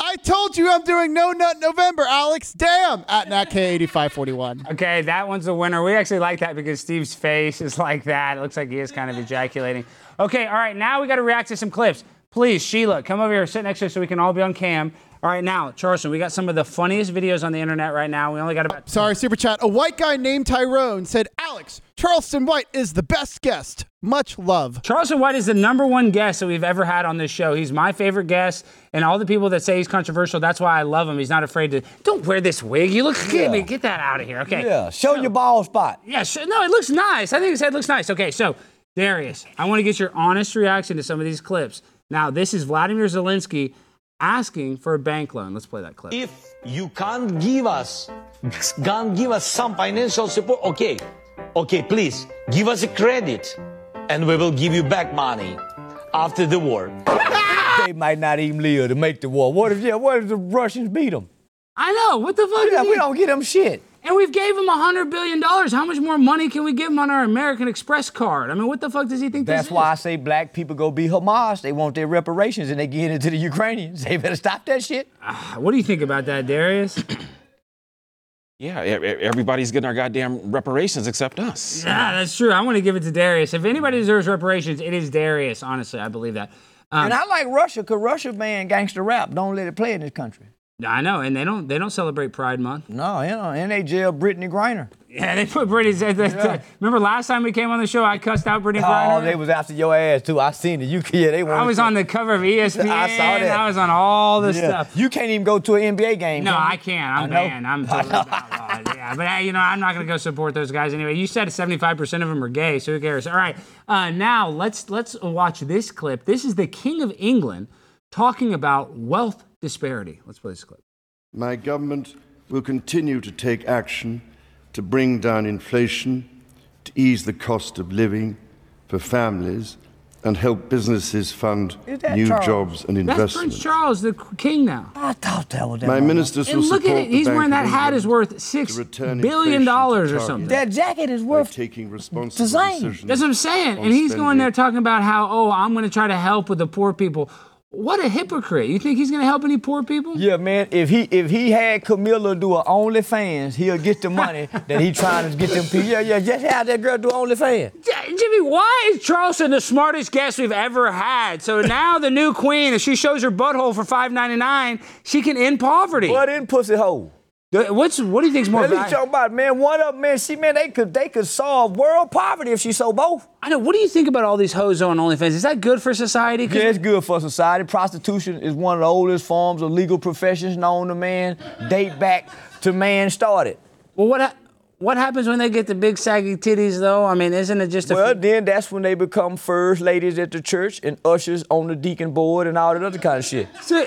I told you I'm doing No Nut November, Alex. Damn. At NatK8541. Okay, that one's a winner. We actually like that because Steve's face is like that. It looks like he is kind of ejaculating. Okay, all right, now we got to react to some clips. Please, Sheila, come over here, sit next to us so we can all be on cam. All right, now, Charleston, we got some of the funniest videos on the internet right now. We only got about. Sorry, super chat. A white guy named Tyrone said, Alex, Charleston White is the best guest. Much love. Charleston White is the number one guest that we've ever had on this show. He's my favorite guest, and all the people that say he's controversial, that's why I love him. He's not afraid to. Don't wear this wig. You look. Get, me, get that out of here, okay? Yeah, show your ball spot. Yeah, sure. No, it looks nice. I think his head looks nice. Okay, so Darius, I want to get your honest reaction to some of these clips. Now, this is Vladimir Zelensky asking for a bank loan. Let's play that clip. If you can't give us, can't give us some financial support, okay, okay, please give us a credit, and we will give you back money after the war. They might not even live to make the war. What if yeah? What if the Russians beat them? I know. What the fuck? Yeah, is we he- don't get them shit. And we've gave him a hundred billion dollars. How much more money can we give him on our American Express card? I mean, what the fuck does he think That's this why I say black people go be Hamas. They want their reparations and they get into the Ukrainians. They better stop that shit. What do you think about that, Darius? Yeah, everybody's getting our goddamn reparations except us. yeah, that's true. I want to give it to Darius. If anybody deserves reparations, it is Darius. Honestly, I believe that. Um, and I like Russia because Russia, man, gangster rap. Don't let it play in this country. I know, and they don't they don't celebrate Pride Month. No, you know, and they jail Brittney Griner. Yeah, they put Brittney's. Remember last time we came on the show, I cussed out Brittney Griner. Oh, they was after your ass too. I seen it. You yeah, they I was on the cover of ESPN. I saw that. I was on all this yeah. stuff. You can't even go to an NBA game. No. I can't. I'm I banned. I'm totally outlawed. Yeah, but hey, you know, I'm not gonna go support those guys anyway. You said 75% of them are gay, so who cares? All right, uh, now let's let's watch this clip. This is the King of England talking about wealth disparity. Let's play this clip. My government will continue to take action to bring down inflation, to ease the cost of living for families, and help businesses fund new Charles? jobs and That's investments. Prince Charles, the king now. I thought that was that. My mother- ministers And will look support at it. He's wearing that hat is worth to six return billion inflation to dollars or something. That jacket is worth. taking responsible Design. decisions That's what I'm saying. And he's going there talking about how, oh, I'm going to try to help with the poor people. What a hypocrite. You think he's going to help any poor people? Yeah, man. If he if he had Camilla do a OnlyFans, he'll get the money that he trying to get them people. Yeah, yeah. Just have that girl do OnlyFans. J- Jimmy, why is Charleston the smartest guest we've ever had? So now the new queen, if she shows her butthole for $5.99, she can end poverty. What in pussy hole? What's what do you think's more At least valuable? talking about man. One of them, man. See, man, they could they could solve world poverty if she sold both. I know. What do you think about all these hoes on OnlyFans? Is that good for society? Yeah, it's good for society. Prostitution is one of the oldest forms of legal professions known to man. Date back to man started. Well, what ha- what happens when they get the big saggy titties, though? I mean, isn't it just a Well, then that's when they become first ladies at the church and ushers on the deacon board and all that other kind of shit. so,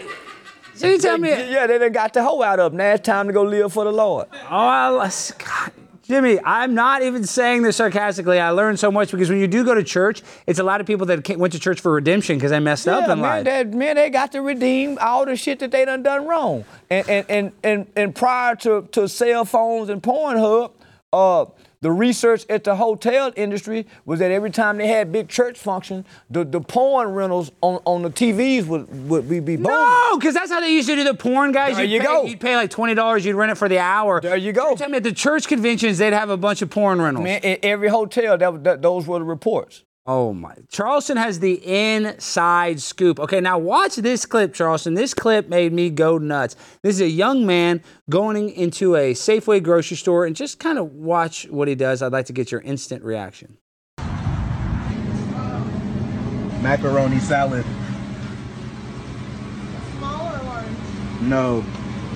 so you tell me? Yeah, they done got the hoe out of them. Now it's time to go live for the Lord. Oh, I, God, Jimmy, I'm not even saying this sarcastically. I learned so much because when you do go to church, it's a lot of people that went to church for redemption because they messed up Yeah, in man, life. that, man, they got to redeem all the shit that they done done wrong. And and and and, and prior to, to cell phones and Pornhub, Uh, the research at the hotel industry was that every time they had big church function, the, the porn rentals on, on the TVs would, would be, be booming. No, because that's how they used to do the porn guys. There you'd you pay, go. You'd pay like twenty dollars. You'd rent it for the hour. There you go. Tell me at the church conventions they'd have a bunch of porn rentals. Man, in every hotel, that, that, those were the reports. Oh my! Charleston has the inside scoop. Okay, now watch this clip, Charleston. This clip made me go nuts. This is a young man going into a Safeway grocery store and just kind of watch what he does. I'd like to get your instant reaction. Macaroni salad. Small or large? No,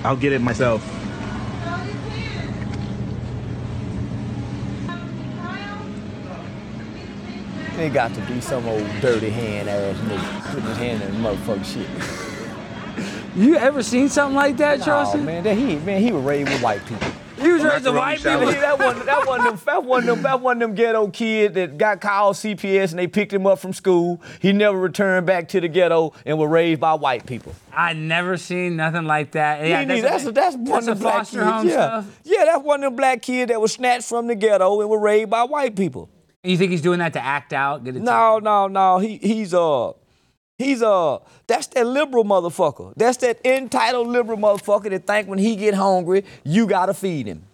I'll get it myself. They got to be some old dirty hand ass nigga putting his hand in the motherfucking shit. You ever seen something like that, Oh Charleston? man, that he man he was raised with white people. He was raised with white people. That one, that one, them, that one, them, that one, them ghetto kid that got called CPS and they picked him up from school. He never returned back to the ghetto and was raised by white people. I never seen nothing like that. Yeah, Me neither. that's, that's, one that's of a them black foster kids. home yeah. stuff. yeah, that's one of them black kids that was snatched from the ghetto and was raised by white people. You think he's doing that to act out? Get it No, no, no. He he's uh he's uh that's that liberal motherfucker. That's that entitled liberal motherfucker that think when he get hungry, you gotta feed him.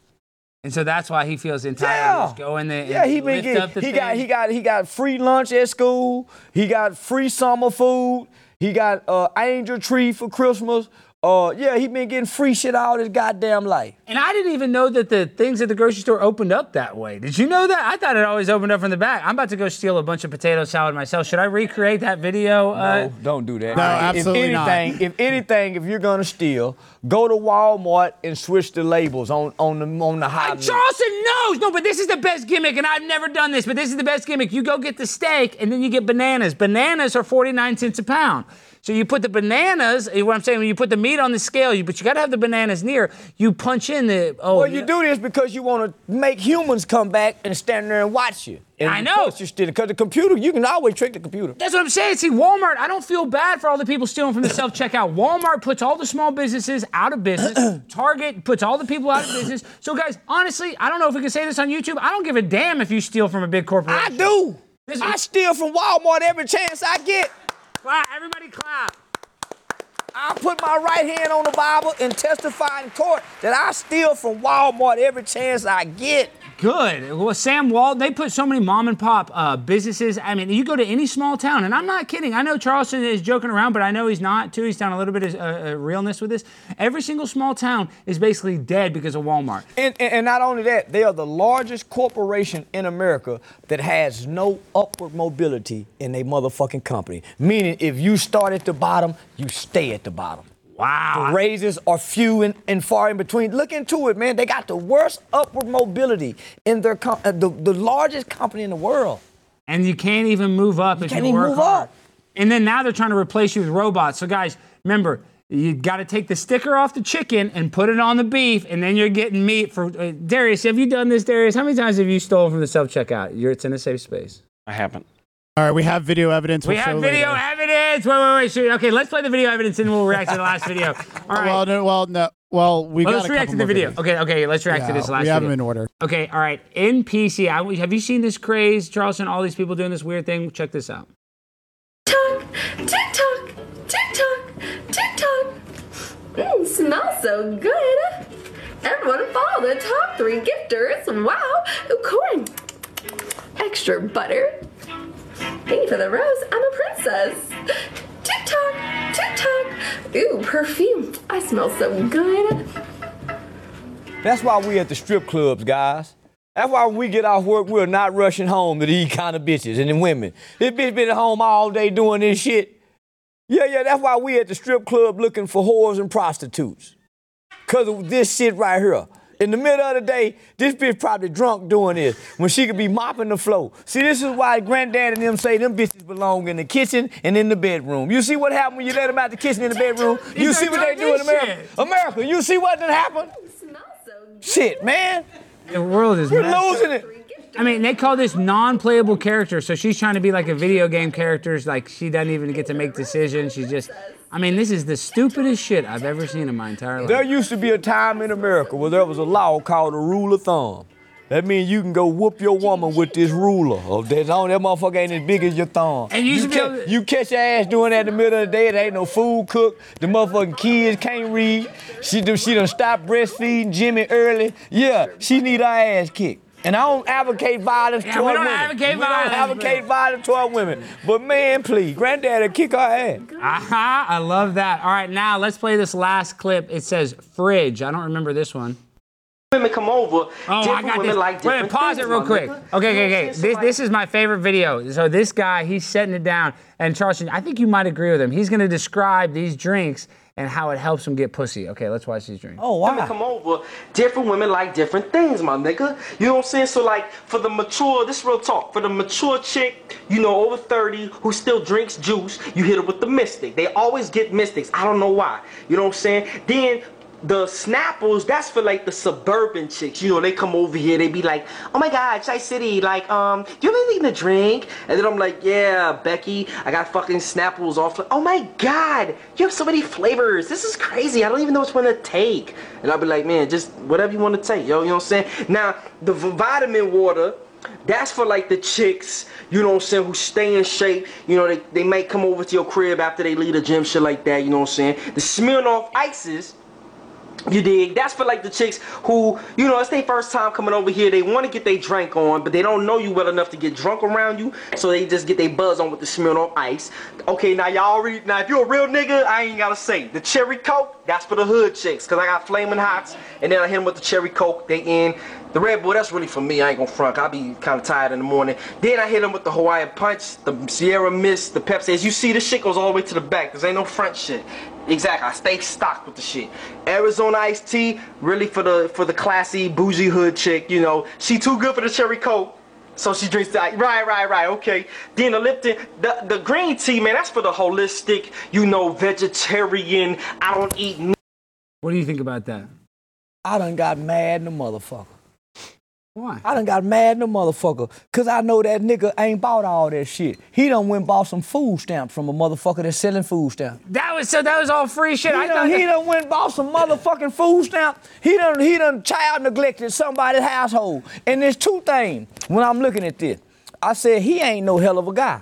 And so that's why he feels entitled. Yeah. Just go in there. Yeah, and he been getting, the he got he got he got free lunch at school. He got free summer food. He got uh angel tree for Christmas. Uh yeah, he been getting free shit all his goddamn life. And I didn't even know that the things at the grocery store opened up that way. Did you know that? I thought it always opened up from the back. I'm about to go steal a bunch of potato salad myself. Should I recreate that video? Uh, No, don't do that. No, absolutely if not. anything, If anything, if you're gonna steal, go to Walmart and switch the labels on on the on the hot. meat. Charleston knows. No, but this is the best gimmick, and I've never done this, but this is the best gimmick. You go get the steak, and then you get bananas. Bananas are 49 cents a pound. So you put the bananas, what I'm saying, when you put the meat on the scale, you, but you got to have the bananas near. You punch in the, oh, Well, you do this because you want to make humans come back and stand there and watch you. And I know. Because the computer, you can always trick the computer. That's what I'm saying. See, Walmart, I don't feel bad for all the people stealing from the self checkout. Walmart puts all the small businesses out of business. Target puts all the people out of business. So, guys, honestly, I don't know if we can say this on YouTube. I don't give a damn if you steal from a big corporation. I do. This I steal from Walmart every chance I get. Clap, everybody clap. I put my right hand on the Bible and testify in court that I steal from Walmart every chance I get. Good. Well, Sam Walt, they put so many mom and pop uh, businesses. I mean, you go to any small town, and I'm not kidding. I know Charleston is joking around, but I know he's not too. He's down a little bit of uh, uh, realness with this. Every single small town is basically dead because of Walmart. And, and, and not only that, they are the largest corporation in America that has no upward mobility in their motherfucking company. Meaning, if you start at the bottom, you stay at the bottom. Wow. The raises are few and, and far in between. Look into it, man. They got the worst upward mobility in their com- uh, the, the largest company in the world. and you can't even move up if can't you even work move hard. up. And then now they're trying to replace you with robots. So guys, remember, you got to take the sticker off the chicken and put it on the beef, and then you're getting meat for uh, Darius. Have you done this, Darius? How many times have you stolen from the self checkout? You're it's in a safe space. I haven't. All right, we have video evidence. We we'll have video later. evidence. Wait, wait, wait. Shoot. Okay, let's play the video evidence and we'll react to the last video. All right. Well, no, well, no. Well, we Well, got let's a react to the video. videos. Okay, okay, let's react to this last we have video. them in order. Okay, all right. In PC, I, have you seen this craze, Charleston? All these people doing this weird thing. Check this out. TikTok, TikTok, TikTok, TikTok. Mmm, smells so good. Everyone follow the top three gifters. Wow, Ooh, corn. Extra butter. Thank you for the rose. I'm a princess. TikTok, TikTok. Ooh, perfume. I smell so good. That's why we at the strip clubs, guys. That's why when we get off work, we're not rushing home to these kind of bitches and the women. This bitch been at home all day doing this shit. Yeah, yeah, that's why we at the strip club looking for whores and prostitutes. Cause of this shit right here. In the middle of the day, this bitch probably drunk doing this when she could be mopping the floor. See, this is why granddad and them say them bitches belong in the kitchen and in the bedroom. You see what happened when you let them out the kitchen in the bedroom? You see what they do in America? America, you see what done happened? Smells so good. Shit, man. The world is We're losing it. I mean, they call this non-playable character, so she's trying to be like a video game character. Like she doesn't even get to make decisions. She's just. I mean, this is the stupidest shit I've ever seen in my entire life. There used to be a time in America where there was a law called the rule of thumb. That means you can go whoop your woman with this ruler. Oh, that's on oh, that motherfucker ain't as big as your thumb. And you be ca- to- you catch your ass doing that in the middle of the day. There ain't no food cooked. The motherfucking kids can't read. She do. She done stop breastfeeding Jimmy early. Yeah, she need her ass kicked. And I don't advocate violence Yeah, we toward don't women. advocate we violence, don't advocate violence toward women. But man, please, granddaddy kick her ass. Aha, I love that. All right, now let's play this last clip. It says fridge. I don't remember this one. Women come over. Oh, I got women this. like Wait, pause things, it real quick. nigga. Okay, okay, okay. This this is my favorite video. So this guy, he's setting it down, and Charleston, I think you might agree with him. He's gonna describe these drinks and how it helps him get pussy. Okay, let's watch these drinks. Oh, Women come over, different women like different things, my nigga. You know what I'm saying? So like for the mature, this real talk, for the mature chick, you know, over 30, who still drinks juice, you hit her with the Mistic. They always get Mistics. I don't know why. You know what I'm saying? Then the snapples, that's for like the suburban chicks. You know, they come over here, they be like, oh my god, Chai City, like, um, do you have anything to drink? And then I'm like, yeah, Becky, I got fucking snapples off. Oh my god, you have so many flavors. This is crazy. I don't even know which one to take. And I'll be like, man, just whatever you want to take, yo. You know what I'm saying? Now, the vitamin water, that's for like the chicks, you know what I'm saying, who stay in shape. You know, they, they might come over to your crib after they leave the gym, shit like that, you know what I'm saying? The Smirnoff ices, you dig? That's for like the chicks who, you know, it's their first time coming over here. They want to get their drink on, but they don't know you well enough to get drunk around you. So they just get their buzz on with the Smirnoff Ice. Okay, now y'all already, now if you're a real nigga, I ain't gotta say. The Cherry Coke, that's for the hood chicks, cause I got Flaming Hots, and then I hit them with the Cherry Coke, they in. The Red Bull, that's really for me. I ain't gonna front. I'll be kind of tired in the morning. Then I hit them with the Hawaiian Punch, the Sierra Mist, the Pepsi. As you see, this shit goes all the way to the back. There ain't no front shit. Exactly. I stay stocked with the shit. Arizona iced tea, really for the for the classy bougie hood chick. You know, she too good for the cherry coke. So she drinks that. Right, right, right. Okay. Then the Lipton, the, the green tea, man, that's for the holistic, you know, vegetarian. I don't eat meat. What do you think about that? I done got mad in the motherfucker. Why? I done got mad in the motherfucker. Cause I know that nigga ain't bought all that shit. He done went and bought some food stamps from a motherfucker that's selling food stamps. That was so. That was all free shit. He I done, thought he done went and bought some motherfucking food stamp. He done he done child neglected somebody's household. And there's two things when I'm looking at this. I said he ain't no hell of a guy.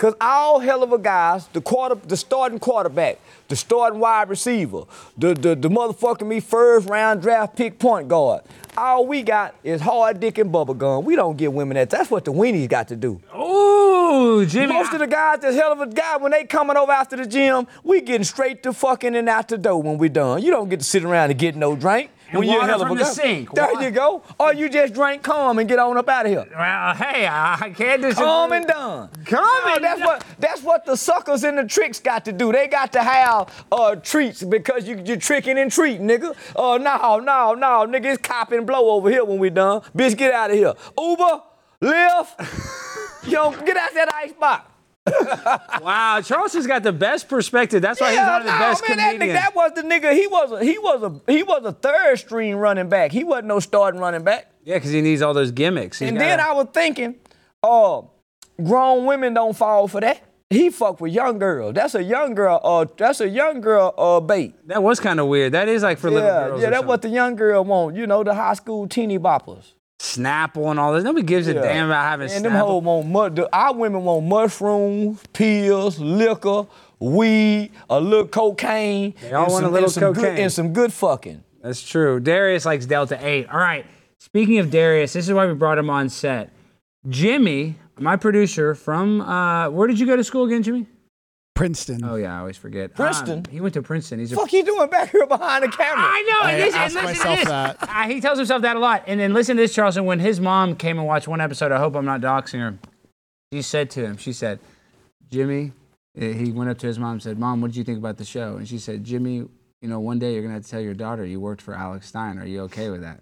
Cause all hell of a guys, the quarter, the starting quarterback, the starting wide receiver, the the, the motherfucking me first round draft pick point guard. All we got is hard dick and bubble gum. We don't get women that. That's what the weenies got to do. Ooh, Jimmy. Most of the guys that's hell of a guy when they coming over after the gym, we getting straight to fucking and out the door when we done. You don't get to sit around and get no drink. And when you're water from the sink. There you go. Or you just drink calm and get on up out of here. Well, hey, I can't disagree. Calm and done. Calm No, and that's done. what that's what the suckers and the tricks got to do. They got to have uh, treats because you, you're tricking and treating, nigga. Uh, no, no, no, nigga, it's cop and blow over here when we done. Bitch, get out of here. Uber, Lyft, yo, get out that ice box. Wow, Charleston's got the best perspective. That's why he's one of the no, best man, comedians. nigga, that was the nigga. He was a, he was a he was a third string running back. He wasn't no starting running back. yeah, because he needs all those gimmicks. He's and gotta- then I was thinking, uh, grown women don't fall for that. He fuck with young girls. That's a young girl. Uh, that's a young girl. Uh, bait. that was kind of weird. That is like for little Yeah, girls. yeah. That's what the young girl want. You know, the high school teeny boppers. Snapple and all this. Nobody gives a damn about having And them Snapple. hoes want mu- the, our women want mushrooms, pills, liquor, weed, a little cocaine. They all and want a some- little and some cocaine. Good, and some good fucking. That's true. Darius likes Delta 8. All right. Speaking of Darius, this is why we brought him on set. Jimmy, my producer from, uh, where did you go to school again, Jimmy? Princeton. Oh, yeah, I always forget. Princeton? Um, he went to Princeton. He's a Fuck you doing back here behind the camera? I know. I and listen, ask and listen myself to this. that. Uh, he tells himself that a lot. And then listen to this, Charleston. When his mom came and watched one episode, I hope I'm not doxing her. She said to him, she said, Jimmy, uh, he went up to his mom and said, Mom, what did you think about the show? And she said, Jimmy, you know, one day you're going to have to tell your daughter you worked for Alex Stein. Are you okay with that?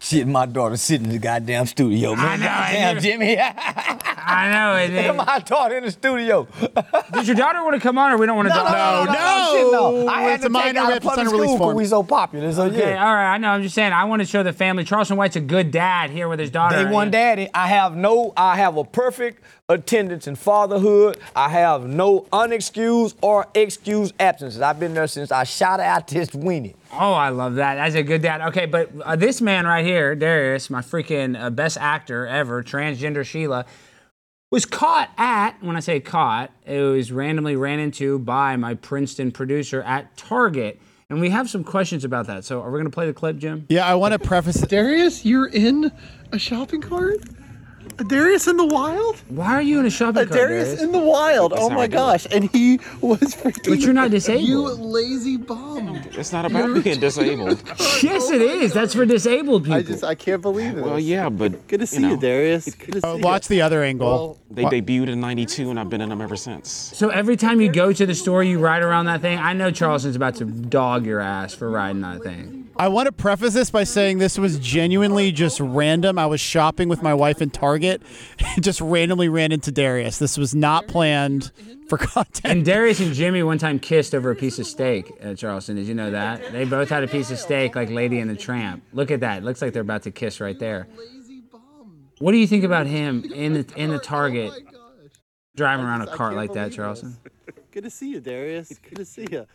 Shit, my daughter sitting in the goddamn studio, man. I know, Goddamn, knew- Jimmy. I know. It, And my daughter in the studio. Does your daughter want to come on, or we don't want to? No, no, no, no, no, shit, no. I had It's to a minor, take out we of have public a release school 'cause form. we so popular. So Okay, yeah. all right. I know. I'm just saying. I want to show the family. Charleston White's a good dad here with his daughter. Day one daddy. I have no, I have a perfect attendance in fatherhood. I have no unexcused or excused absences. I've been there since I shot out this weenie. Oh, I love that. That's a good dad. Okay, but uh, this man right here, Darius, my freaking uh, best actor ever, transgender Sheila, was caught at, when I say caught, it was randomly ran into by my Princeton producer at Target. And we have some questions about that. So are we going to play the clip, Jim? Yeah, I want to preface it. Darius, you're in a shopping cart? A Darius in the wild? Why are you in a shopping A cart, Darius, Darius? in the wild. Oh my gosh. And he was freaking. But you're not disabled. You lazy bum. It's not about being disabled. Yes, it is. That's for disabled people. I just, I can't believe it. Well, yeah, but Good to see you, you, Darius. Good to Uh, see watch you. the other angle. Well, They debuted in '92, and I've been in them ever since. So every time you go to the store, you ride around that thing. I know Charleston's about to dog your ass for riding that thing. I want to preface this by saying this was genuinely just random. I was shopping with my wife in Target, and just randomly ran into Darius. This was not mm-hmm. planned mm-hmm. for content. And Darius and Jimmy one time kissed over a piece of steak at Charleston. Did you know that? They both had a piece of steak like Lady and the Tramp. Look at that. It looks like they're about to kiss right there. What do you think about him in the in the Target oh driving around a cart like that, Charleston? Good to see you, Darius. Good to see you.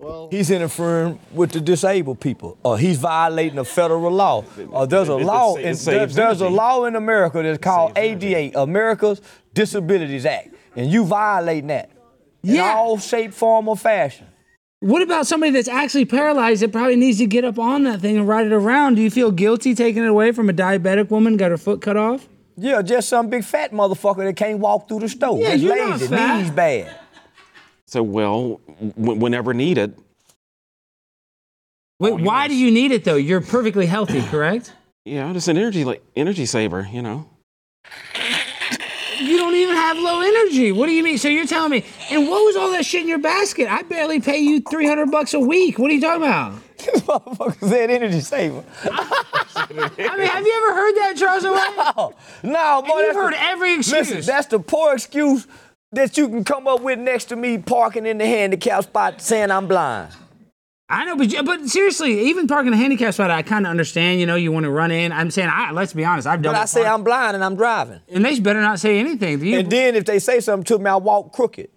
Well, He's interfering with the disabled people. Uh, he's violating a federal law. Uh, there's a It- it- law. in, saves there- there's a law in America that's called ADA, America's Disabilities Act, and you violating that in Yeah. all shape, form, or fashion. What about somebody that's actually paralyzed that probably needs to get up on that thing and ride it around? Do you feel guilty taking it away from a diabetic woman got her foot cut off? Yeah, just some big fat motherfucker that can't walk through the store. Yeah, That's you're not lazy, fat. knees bad. So, well, w- whenever needed, Wait, why do you need it though? You're perfectly healthy, correct? yeah, just an energy like energy saver, you know. You don't even have low energy. What do you mean? So you're telling me? And what was all that shit in your basket? I barely pay you 300 bucks a week. What are you talking about? This motherfucker said energy saver. I mean, have you ever heard that, Charles? No, no, boy. you've that's heard the- every excuse. Listen, that's the poor excuse that you can come up with next to me parking in the handicap spot saying I'm blind. I know, but but seriously, even parking the handicap spot, I kind of understand. You know, you want to run in. I'm saying, I, let's be honest, I've done. But I say I'm blind and I'm driving. and they better not say anything. You, And then if they say something to me, I walk crooked.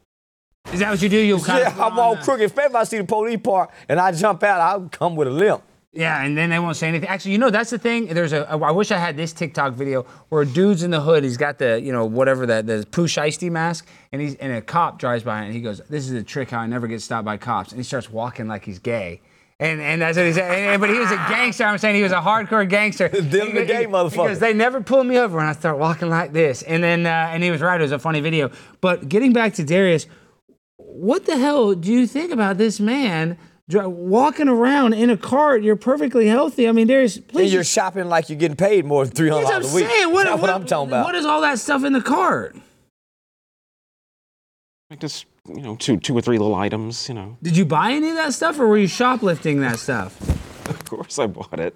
is that what you do? You'll kind Yeah, of I walk crooked. If I see the police park and I jump out, I'll come with a limp. Yeah, and then they won't say anything. Actually, you know that's the thing. There's a. I wish I had this TikTok video where a dude's in the hood. He's got the, you know, whatever the the Shiesty mask, and he's and a cop drives by and he goes, "This is a trick how I never get stopped by cops." And he starts walking like he's gay. And, and that's what he said. And- but he was a gangster. I'm saying he was a hardcore gangster. Them the gay he- Because they never pull me over when I start walking like this. And then uh, and he was right. It was a funny video. But getting back to Darius, what the hell do you think about this man walking around in a cart? You're perfectly healthy. I mean, there's And you're shopping like you're getting paid more than three hundred what I'm dollars a week. saying. What, That's what, I'm talking about. What is all that stuff in the cart? Like just you know, two two or three little items, you know. Did you buy any of that stuff, or were you shoplifting that stuff? Of course, I bought it.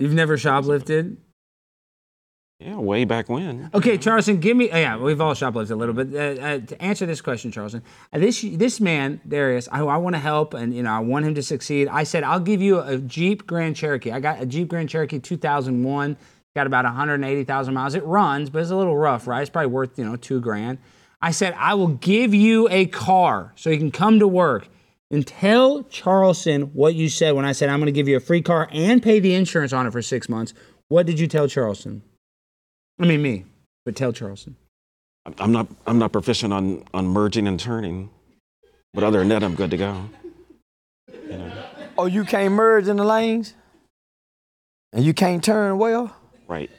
You've never shoplifted. Yeah, way back when. Okay, Charleston, give me. oh, yeah, we've all shoplifted a little bit. Uh, uh, to answer this question, Charleston, uh, this this man Darius, I, I want to help, and you know, I want him to succeed. I said I'll give you a Jeep Grand Cherokee. I got a Jeep Grand Cherokee 2001. Got about 180,000 miles. It runs, but it's a little rough, right? It's probably worth you know two grand. I said I will give you a car so you can come to work. And tell Charleston what you said when I said I'm going to give you a free car and pay the insurance on it for six months. What did you tell Charleston? I mean me, but tell Charleston. I'm- I'm not I'm not proficient on on merging and turning, but other than that, I'm good to go. Oh, you can't merge in the lanes? And you can't turn well? Right.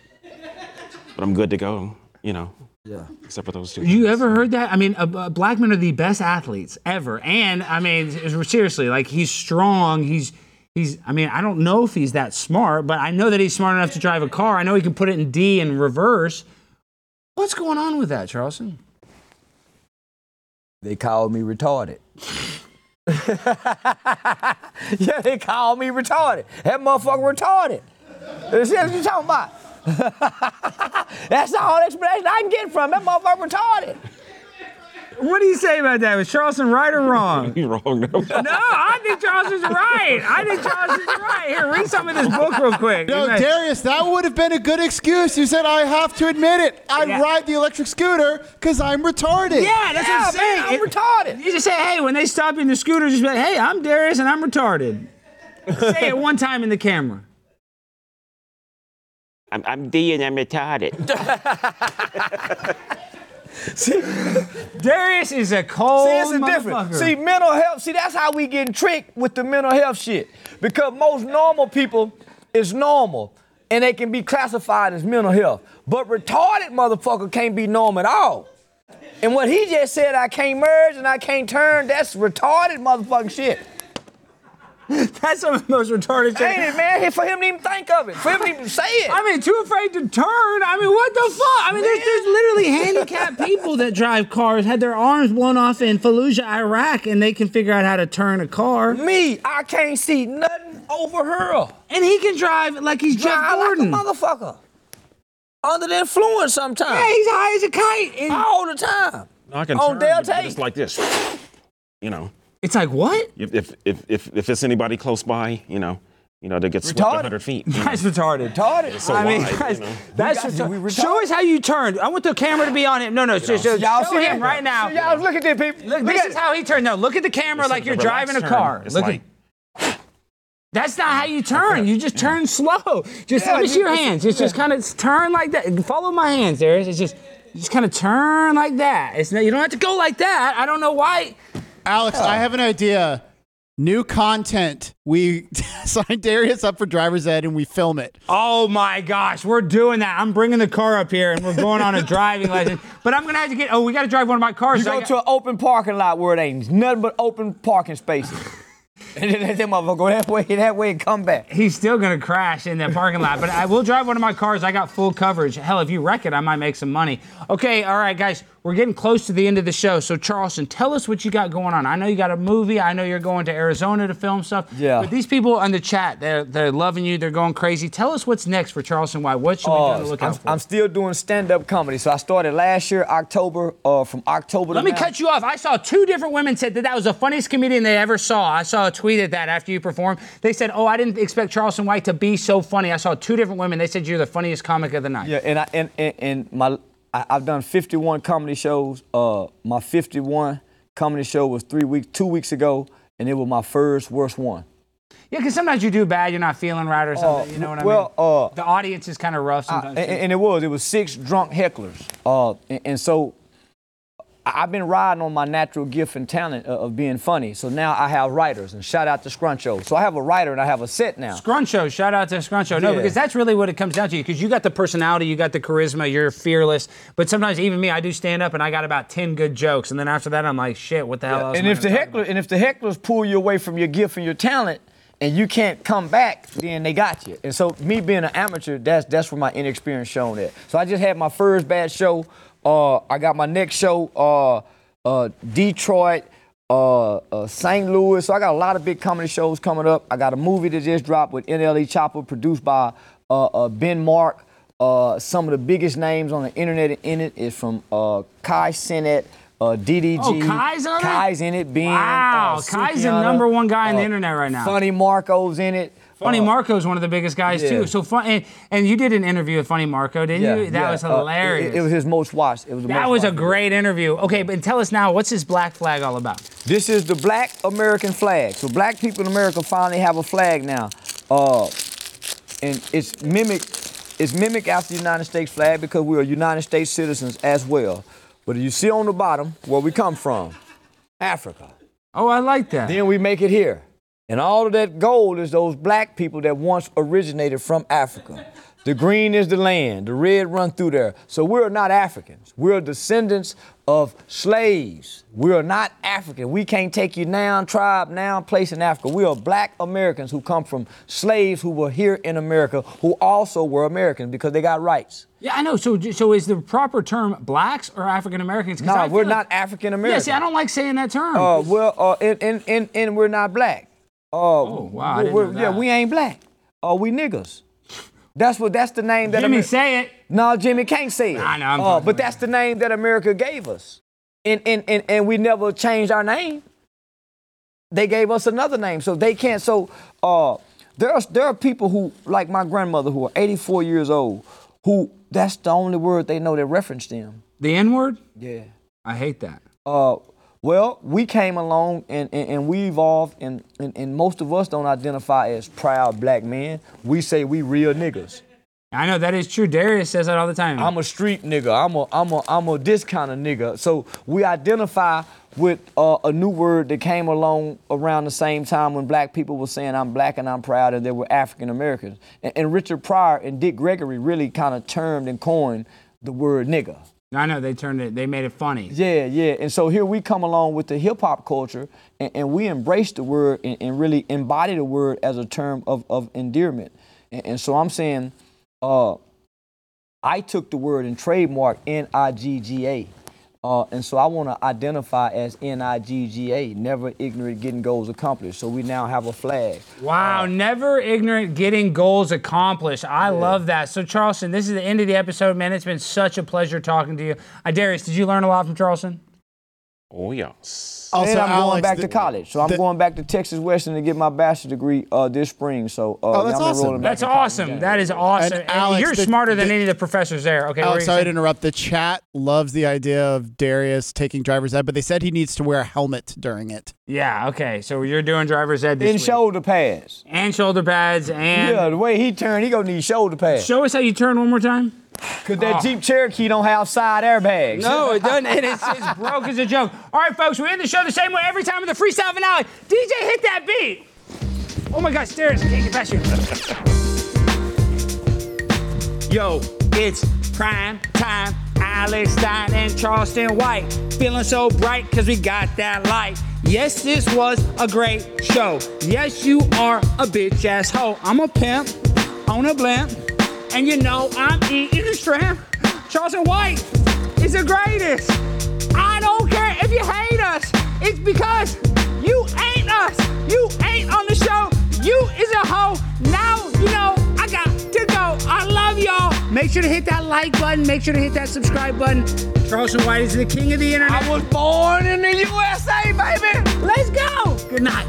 But I'm good to go. You know. Yeah. Except for those two. You ever heard that? I mean, uh, uh, black men are the best athletes ever, and I mean, seriously, like he's strong. He's he's. I mean, I don't know if he's that smart, but I know that he's smart enough to drive a car. I know he can put it in D and reverse. What's going on with that, Charleston? They called me retarded. yeah, they called me retarded. That motherfucker retarded. That's what you talking about. That's the the explanation I can get from that motherfucker retarded. What do you say about that? Was Charleston right or wrong? You're wrong. No. no, I think Charleston's right. I think Charleston's right. Here, read some of this book real quick. No, Nice. Darius, that would have been a good excuse. You said, I have to admit it. I Yeah. ride the electric scooter because I'm retarded. Yeah, that's what I'm saying. man, I'm It- retarded. You just say, hey, when they stop you in the scooter, just be like, hey, I'm Darius and I'm retarded. say it one time in the camera. I'm, I'm D and I'm retarded. Darius is a cold See, it's a difference. See, mental health. See, that's how we getting tricked with the mental health shit. Because most normal people is normal, and they can be classified as mental health. But retarded motherfucker can't be normal at all. And what he just said, I can't merge and I can't turn. That's retarded motherfucking shit. That's some of the most retarded shit. Ain't it, man? For him to even think of it, for him to even say it. I mean, too afraid to turn. I mean, what the fuck? I mean, there's, there's literally handicapped people that drive cars, had their arms blown off in Fallujah, Iraq, and they can figure out how to turn a car. Me, I can't see nothing over her. And he can drive like he's Jeff Drive Gordon. like a motherfucker. Under the influence sometimes. yeah, he's high as a kite. And all the time. I can On turn, Delta but eight. it's like this. You know, it's like what? if if if if, if it's anybody close by, you know, you know, they get swept Retarded. 100 feet. you know. That's retarded. Retarded. so I mean, guys, you know. that's We got- we retarded. retarded. Show us how you turned. I want the camera to be on him. No, no, just, just Y'all show see him it? right now. Y'all look at this, people. Look, Look this at is how he turned. No, look at the camera This like you're driving a car. turn. It's Look like- at. That's not how you turn. You just turn slow. Just Yeah, let me see you- your hands. Just just kind of turn like that. Follow my hands, there. It's just just kind of turn like that. It's not, you don't have to go like that. I don't know why. Alex, I have an idea. New content. We sign Darius up for driver's ed and we film it. Oh my gosh, we're doing that. I'm bringing the car up here and we're going on a driving lesson. But I'm gonna have to get. Oh, we got to drive one of my cars. You so go got- to an open parking lot where it ain't nothing but open parking spaces. and then let them motherfucker go that way, that way, and come back. He's still gonna crash in that parking lot, but I will drive one of my cars. I got full coverage. Hell, if you wreck it, I might make some money. Okay, all right, guys, we're getting close to the end of the show. So Charleston, tell us what you got going on. I know you got a movie. I know you're going to Arizona to film stuff. Yeah. But these people on the chat, they're they're loving you. They're going crazy. Tell us what's next for Charleston White. What should we be on the Uh, I'm, for? I'm still doing stand-up comedy. So I started last year, October, uh, from October Let me now. cut you off. I saw two different women said that that was the funniest comedian they ever saw. I saw a tweet at that after you performed. They said, "Oh, I didn't expect Charleston White to be so funny." I saw two different women. They said you're the funniest comic of the night. Yeah, and I and, and, and my I, I've done 51 comedy shows. Uh, my 51 comedy show was three weeks, two weeks ago, and it was my first worst one. Yeah, because sometimes you do bad, you're not feeling right or something. you know what I well, mean? uh, the audience is kind of rough I- sometimes. and, and it was. It was six drunk hecklers. Uh, and, and so I- I've been riding on my natural gift and talent of, being funny. So now I have writers, and shout out to Scruncho. So I have a writer and I have a set now. Scruncho, shout out to Scruncho. No, Yeah. because that's really what it comes down to. Because you got the personality, you got the charisma, you're fearless. But sometimes even me, I do stand up and I got about ten good jokes, and then after that, I'm like, shit, what the hell else? and if the heckler and if the hecklers pull you away from your gift and your talent, and you can't come back, then they got you. And so me being an amateur, that's that's where my inexperience shown at. So I just had my first bad show. Uh, I got my next show, uh, uh, Detroit, uh, uh, St. Louis. So I got a lot of big comedy shows coming up. I got a movie that just dropped with NLE Choppa, produced by uh, uh, Ben Mark. Uh, some of the biggest names on the internet in it is from uh, Kai Cenat, uh, DDG. Oh, Kai's on it? Kai's in it. Ben, Wow, uh, Kai's the number one guy on the internet right now. Funny Marco's in it. Funny Marco is one of the biggest guys yeah. too. So fun, and, and you did an interview with Funny Marco, didn't yeah, you? That yeah, was uh, hilarious. it, it was his most watched. It was that was a great interview. Okay, but tell us now, what's this black flag all about? This is the Black American flag. So black people in America finally have a flag now. Uh, and it's mimic, it's mimic after the United States flag because we are United States citizens as well. But you see on the bottom where we come from, Africa. Oh, I like that. Then we make it here. And all of that gold is those black people that once originated from Africa. The green is the land, the red run through there. So we're not Africans. We're descendants of slaves. We are not African. We can't take you noun, tribe, noun, place in Africa. We are black Americans who come from slaves who were here in America, who also were Americans because they got rights. Yeah, I know. So, so is the proper term blacks or African Americans? No, we're like- not African Americans. Yeah, see, I don't like saying that term. Uh, well, uh, and, and, and, and we're not black. Uh, oh, wow, I didn't know Yeah, we ain't black. Uh, we niggas. That's what. That's the name that. Jimmy, Amer- say it. No, Jimmy can't say it. I know, I'm Uh, but that's the name that America gave us, and and and and we never changed our name. They gave us another name, so they can't. So uh, there are there are people who, like my grandmother, who are 84 years old, who that's the only word they know that reference them. The N word? Yeah. I hate that. Uh, well, we came along and, and, and we evolved, and, and, and most of us don't identify as proud black men. We say we real niggas. I know that is true. Darius says that all the time. I'm a street nigga. I'm a I'm a I'm a this kind of nigga. So we identify with uh, a new word that came along around the same time when black people were saying I'm black and I'm proud and they were African Americans. And, and Richard Pryor and Dick Gregory really kind of termed and coined the word nigga. I know they turned it. They made it funny. Yeah, yeah. And so here we come along with the hip hop culture and, and we embrace the word and, and really embody the word as a term of, of endearment. And, and so I'm saying, uh, I took the word and trademarked N-I-G-G-A. Uh, and so I want to identify as N-I-G-G-A, never ignorant getting goals accomplished. So we now have a flag. Wow, never ignorant getting goals accomplished. I love that. So, Charleston, this is the end of the episode, man. It's been such a pleasure talking to you. Uh, Darius, did you learn a lot from Charleston? Oh, yes. and I'm going back the- to college. So I'm the- going back to Texas Western to get my bachelor's degree uh, this spring. So uh, Oh, that's awesome. enrolling back That's in college awesome. That is awesome. And And Alex, you're the- smarter than the- any of the professors there. Okay, what Alex, sorry to interrupt. The chat loves the idea of Darius taking driver's ed, but they said he needs to wear a helmet during it. Yeah, okay. So you're doing driver's ed this In week. shoulder pads. and shoulder pads and Yeah, the way he turned, he gonna need shoulder pads. show us how you turn one more time. Cause that Oh. Jeep Cherokee don't have side airbags. No, it doesn't. And it's, it's broke as a joke. All right, folks, we end the show the same way every time with the freestyle finale. DJ, hit that beat. Oh my gosh, Darius, I can't get past you. Yo, it's prime time. Alex Stein and Charleston White. Feeling so bright because we got that light. Yes, this was a great show. Yes, you are a bitch ass hoe. I'm a pimp on a blimp. And you know I'm eating shrimp. Charleston White is the greatest. I don't care if you hate us. It's because you ain't us. You ain't on the show. You is a hoe. Now you know I got to go. I love y'all. Make sure to hit that like button. Make sure to hit that subscribe button. Charleston White is the king of the internet. I was born in the USA, baby. Let's go. Good night.